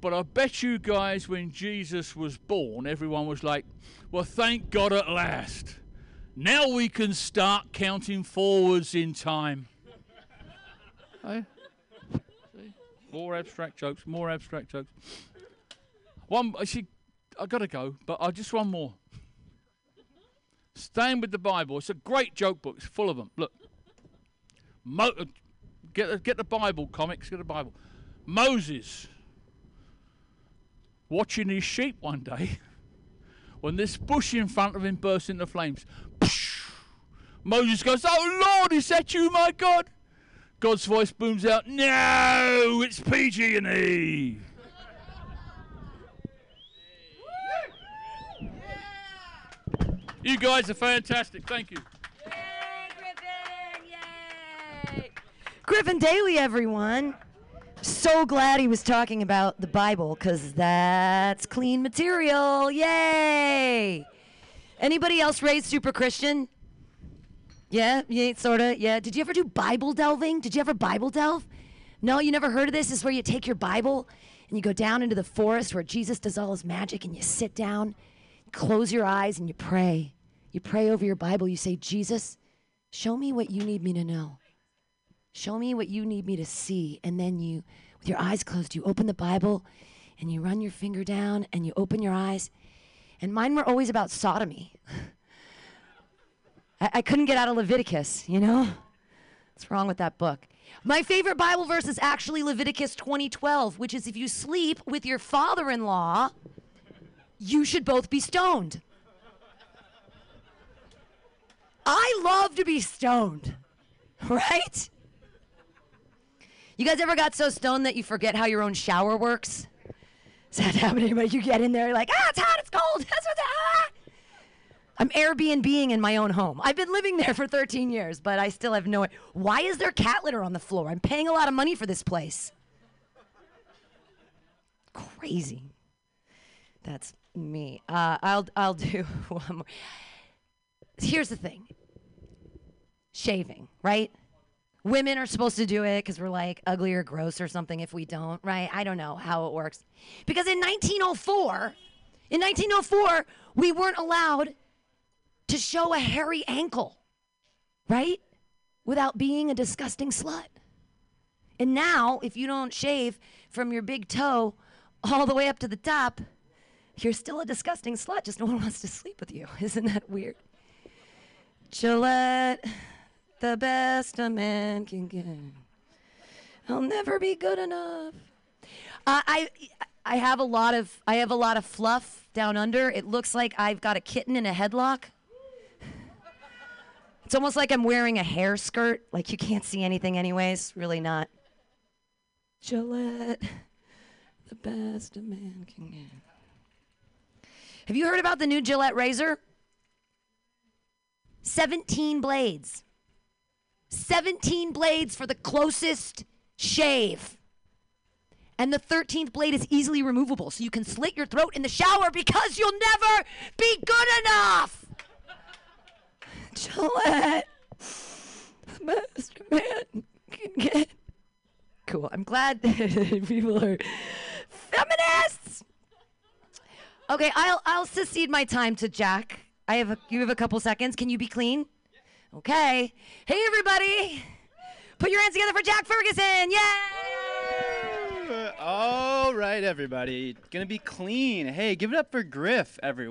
But I bet you guys, when Jesus was born, everyone was like, "Well, thank God at last. Now we can start counting forwards in time." Hey? Eh? See? More abstract jokes. More abstract jokes. One. I see. I gotta go, but I just one more. Staying with the Bible. It's a great joke book. It's full of them. Look. Mo- uh, get, the- get the Bible comics. Get the Bible. Moses watching his sheep one day when this bush in front of him bursts into flames. Moses goes, Oh Lord, is that you, my God? God's voice booms out, No, it's PG and E. You guys are fantastic. Thank you. Griffin Daly, everyone. So glad he was talking about the Bible because that's clean material. Yay! Anybody else raised super Christian? Yeah, yeah, sort of. Yeah. Did you ever do Bible delving? Did you ever Bible delve? No, you never heard of this? This is where you take your Bible and you go down into the forest where Jesus does all his magic and you sit down, close your eyes, and you pray. You pray over your Bible. You say, Jesus, show me what you need me to know. Show me what you need me to see. And then you, with your eyes closed, you open the Bible and you run your finger down and you open your eyes. And mine were always about sodomy. I, I couldn't get out of Leviticus, you know? What's wrong with that book? My favorite Bible verse is actually Leviticus 20:12, which is if you sleep with your father-in-law, you should both be stoned. I love to be stoned. Right? You guys ever got so stoned that you forget how your own shower works? Does that happen to anybody? You get in there, like, ah, it's hot, it's cold. That's what's ah. I'm Airbnb-ing in my own home. I've been living there for 13 years, but I still have no. Why is there cat litter on the floor? I'm paying a lot of money for this place. Crazy. That's me. Uh, I'll I'll do one more. Here's the thing. Shaving, right? Women are supposed to do it because we're like ugly or gross or something if we don't, right? I don't know how it works. Because in 1904, in 1904, we weren't allowed to show a hairy ankle, right? Without being a disgusting slut. And now, if you don't shave from your big toe all the way up to the top, you're still a disgusting slut. Just no one wants to sleep with you. Isn't that weird? Gillette, the best a man can get. I'll never be good enough. Uh, I I have a lot of I have a lot of fluff down under. It looks like I've got a kitten in a headlock. It's almost like I'm wearing a hair skirt. Like you can't see anything, anyways. Really not. Gillette, the best a man can get. Have you heard about the new Gillette razor? 17 blades. 17 blades for the closest shave. And the 13th blade is easily removable, so you can slit your throat in the shower because you'll never be good enough. Gillette, the best man can get. Cool. I'm glad people are feminists. Okay, I'll I'll secede my time to Jack. I have a, you have a couple seconds. Can you be clean? Okay. Hey everybody, put your hands together for Jack Ferguson. Yay! All right, everybody. Gonna be clean. Hey, give it up for Griff, everyone.